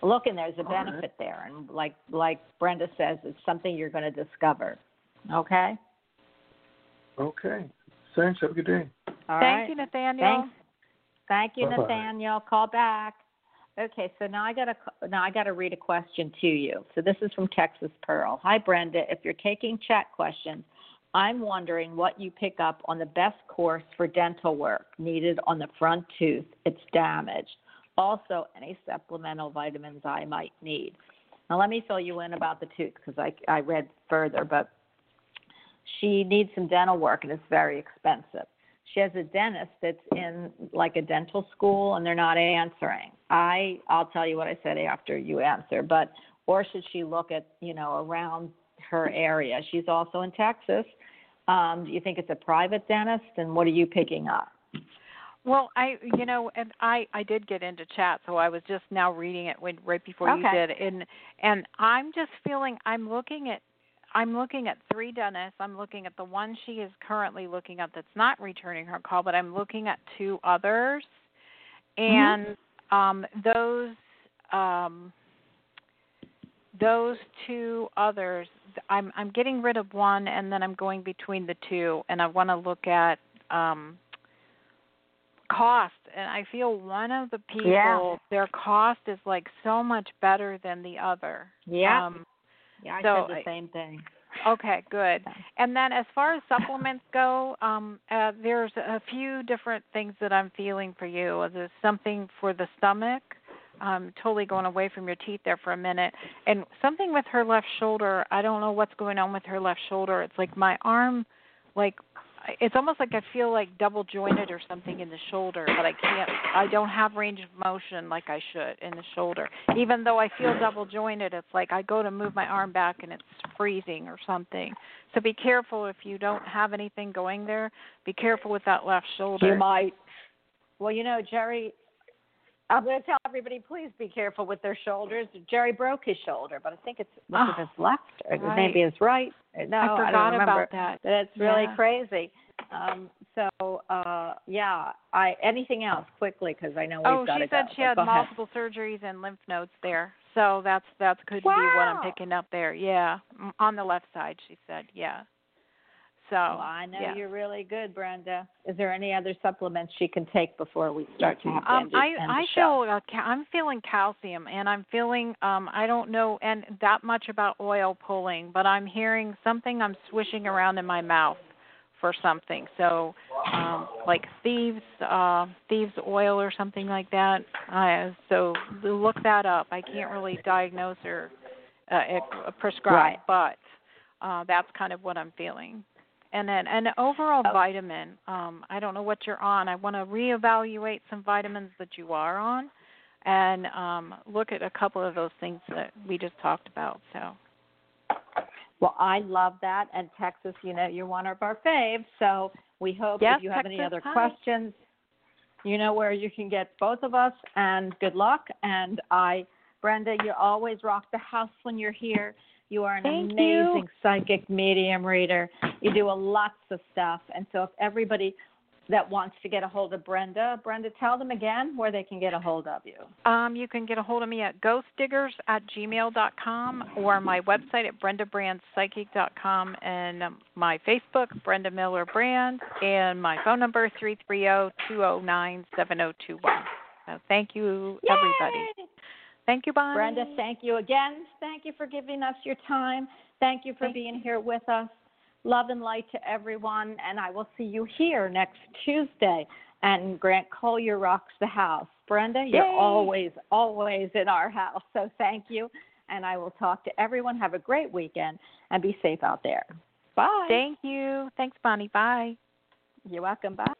Look and there's a All right. benefit there and like like Brenda says, it's something you're gonna discover. Okay? Okay. Thanks. Have a good day. All Thank right. you, Nathaniel. Thanks. Thank you, Bye-bye. Nathaniel. Call back. Okay, so now I got to now I got to read a question to you. So this is from Texas Pearl. Hi, Brenda. If you're taking chat questions, I'm wondering what you pick up on the best course for dental work needed on the front tooth. It's damaged. Also, any supplemental vitamins I might need. Now, let me fill you in about the tooth because I I read further, but she needs some dental work and it's very expensive she has a dentist that's in like a dental school and they're not answering. I I'll tell you what I said after you answer, but or should she look at, you know, around her area? She's also in Texas. Um, do you think it's a private dentist and what are you picking up? Well, I you know, and I I did get into chat, so I was just now reading it when right before you did, and and I'm just feeling I'm looking at I'm looking at three dentists. I'm looking at the one she is currently looking at that's not returning her call, but I'm looking at two others, and um, those um, those two others. I'm I'm getting rid of one, and then I'm going between the two, and I want to look at um, cost. And I feel one of the people, Yeah. their cost is like so much better than the other. Yeah. Um, Yeah, I so said the same thing. Okay, good. And then as far as supplements go, um, uh, there's a few different things that I'm feeling for you. is There's something for the stomach. I'm totally going away from your teeth there for a minute. And something with her left shoulder. I don't know what's going on with her left shoulder. It's like my arm, like it's almost like I feel like double jointed or something in the shoulder, but I can't. I don't have range of motion like I should in the shoulder. Even though I feel double jointed, it's like I go to move my arm back and it's freezing or something. So be careful if you don't have anything going there. Be careful with that left shoulder. You might. Well, you know, Jerry. I'm going to tell everybody, please be careful with their shoulders. Jerry broke his shoulder, but I think it's was it Oh, his left or right. maybe his right. No, I don't forgot remember. about that. It's really Yeah. crazy. Um, so uh, yeah, I anything else quickly because I know we've Oh, got she to said go. she But had go ahead. multiple surgeries and lymph nodes there. So that's that's could be what I'm picking up there. Yeah, on the left side, she said. Yeah. So Well, I know yeah. you're really good, Brenda. Is there any other supplements she can take before we start to have to Um, end, I end I feel uh, I'm feeling calcium, and I'm feeling um I don't know and that much about oil pulling, but I'm hearing something I'm swishing around in my mouth for something. So um like thieves uh thieves oil or something like that. I so look that up. I can't really diagnose or uh, uh, prescribe, Right. but uh that's kind of what I'm feeling. And then an overall Oh. vitamin. Um, I don't know what you're on. I want to reevaluate some vitamins that you are on, and um, look at a couple of those things that we just talked about. So Well, I love that. And Texas, you know, you're one of our faves. So we hope Yes, if you have any other hi. questions, you know where you can get both of us. And good luck. And I, Brenda, you always rock the house when you're here. You are an Thank you. amazing psychic medium reader. You do a lots of stuff. And so if everybody that wants to get a hold of Brenda, Brenda, tell them again where they can get a hold of you. um, you can get a hold of me at ghostdiggers at gmail.com or my website at brendabrandspsychic.com and um, my Facebook, Brenda Miller Brand, and my phone number, 330-209-7021. So thank you, everybody. Yay! Thank you, Bonnie. Brenda, thank you again. Thank you for giving us your time. Thank you for Thank being here with us. Love and light to everyone, and I will see you here next Tuesday. And Grant Collier rocks the house. Brenda, you're always, always in our house. So thank you. And I will talk to everyone. Have a great weekend and be safe out there. Bye. Thank you. Thanks, Bonnie. Bye. You're welcome. Bye.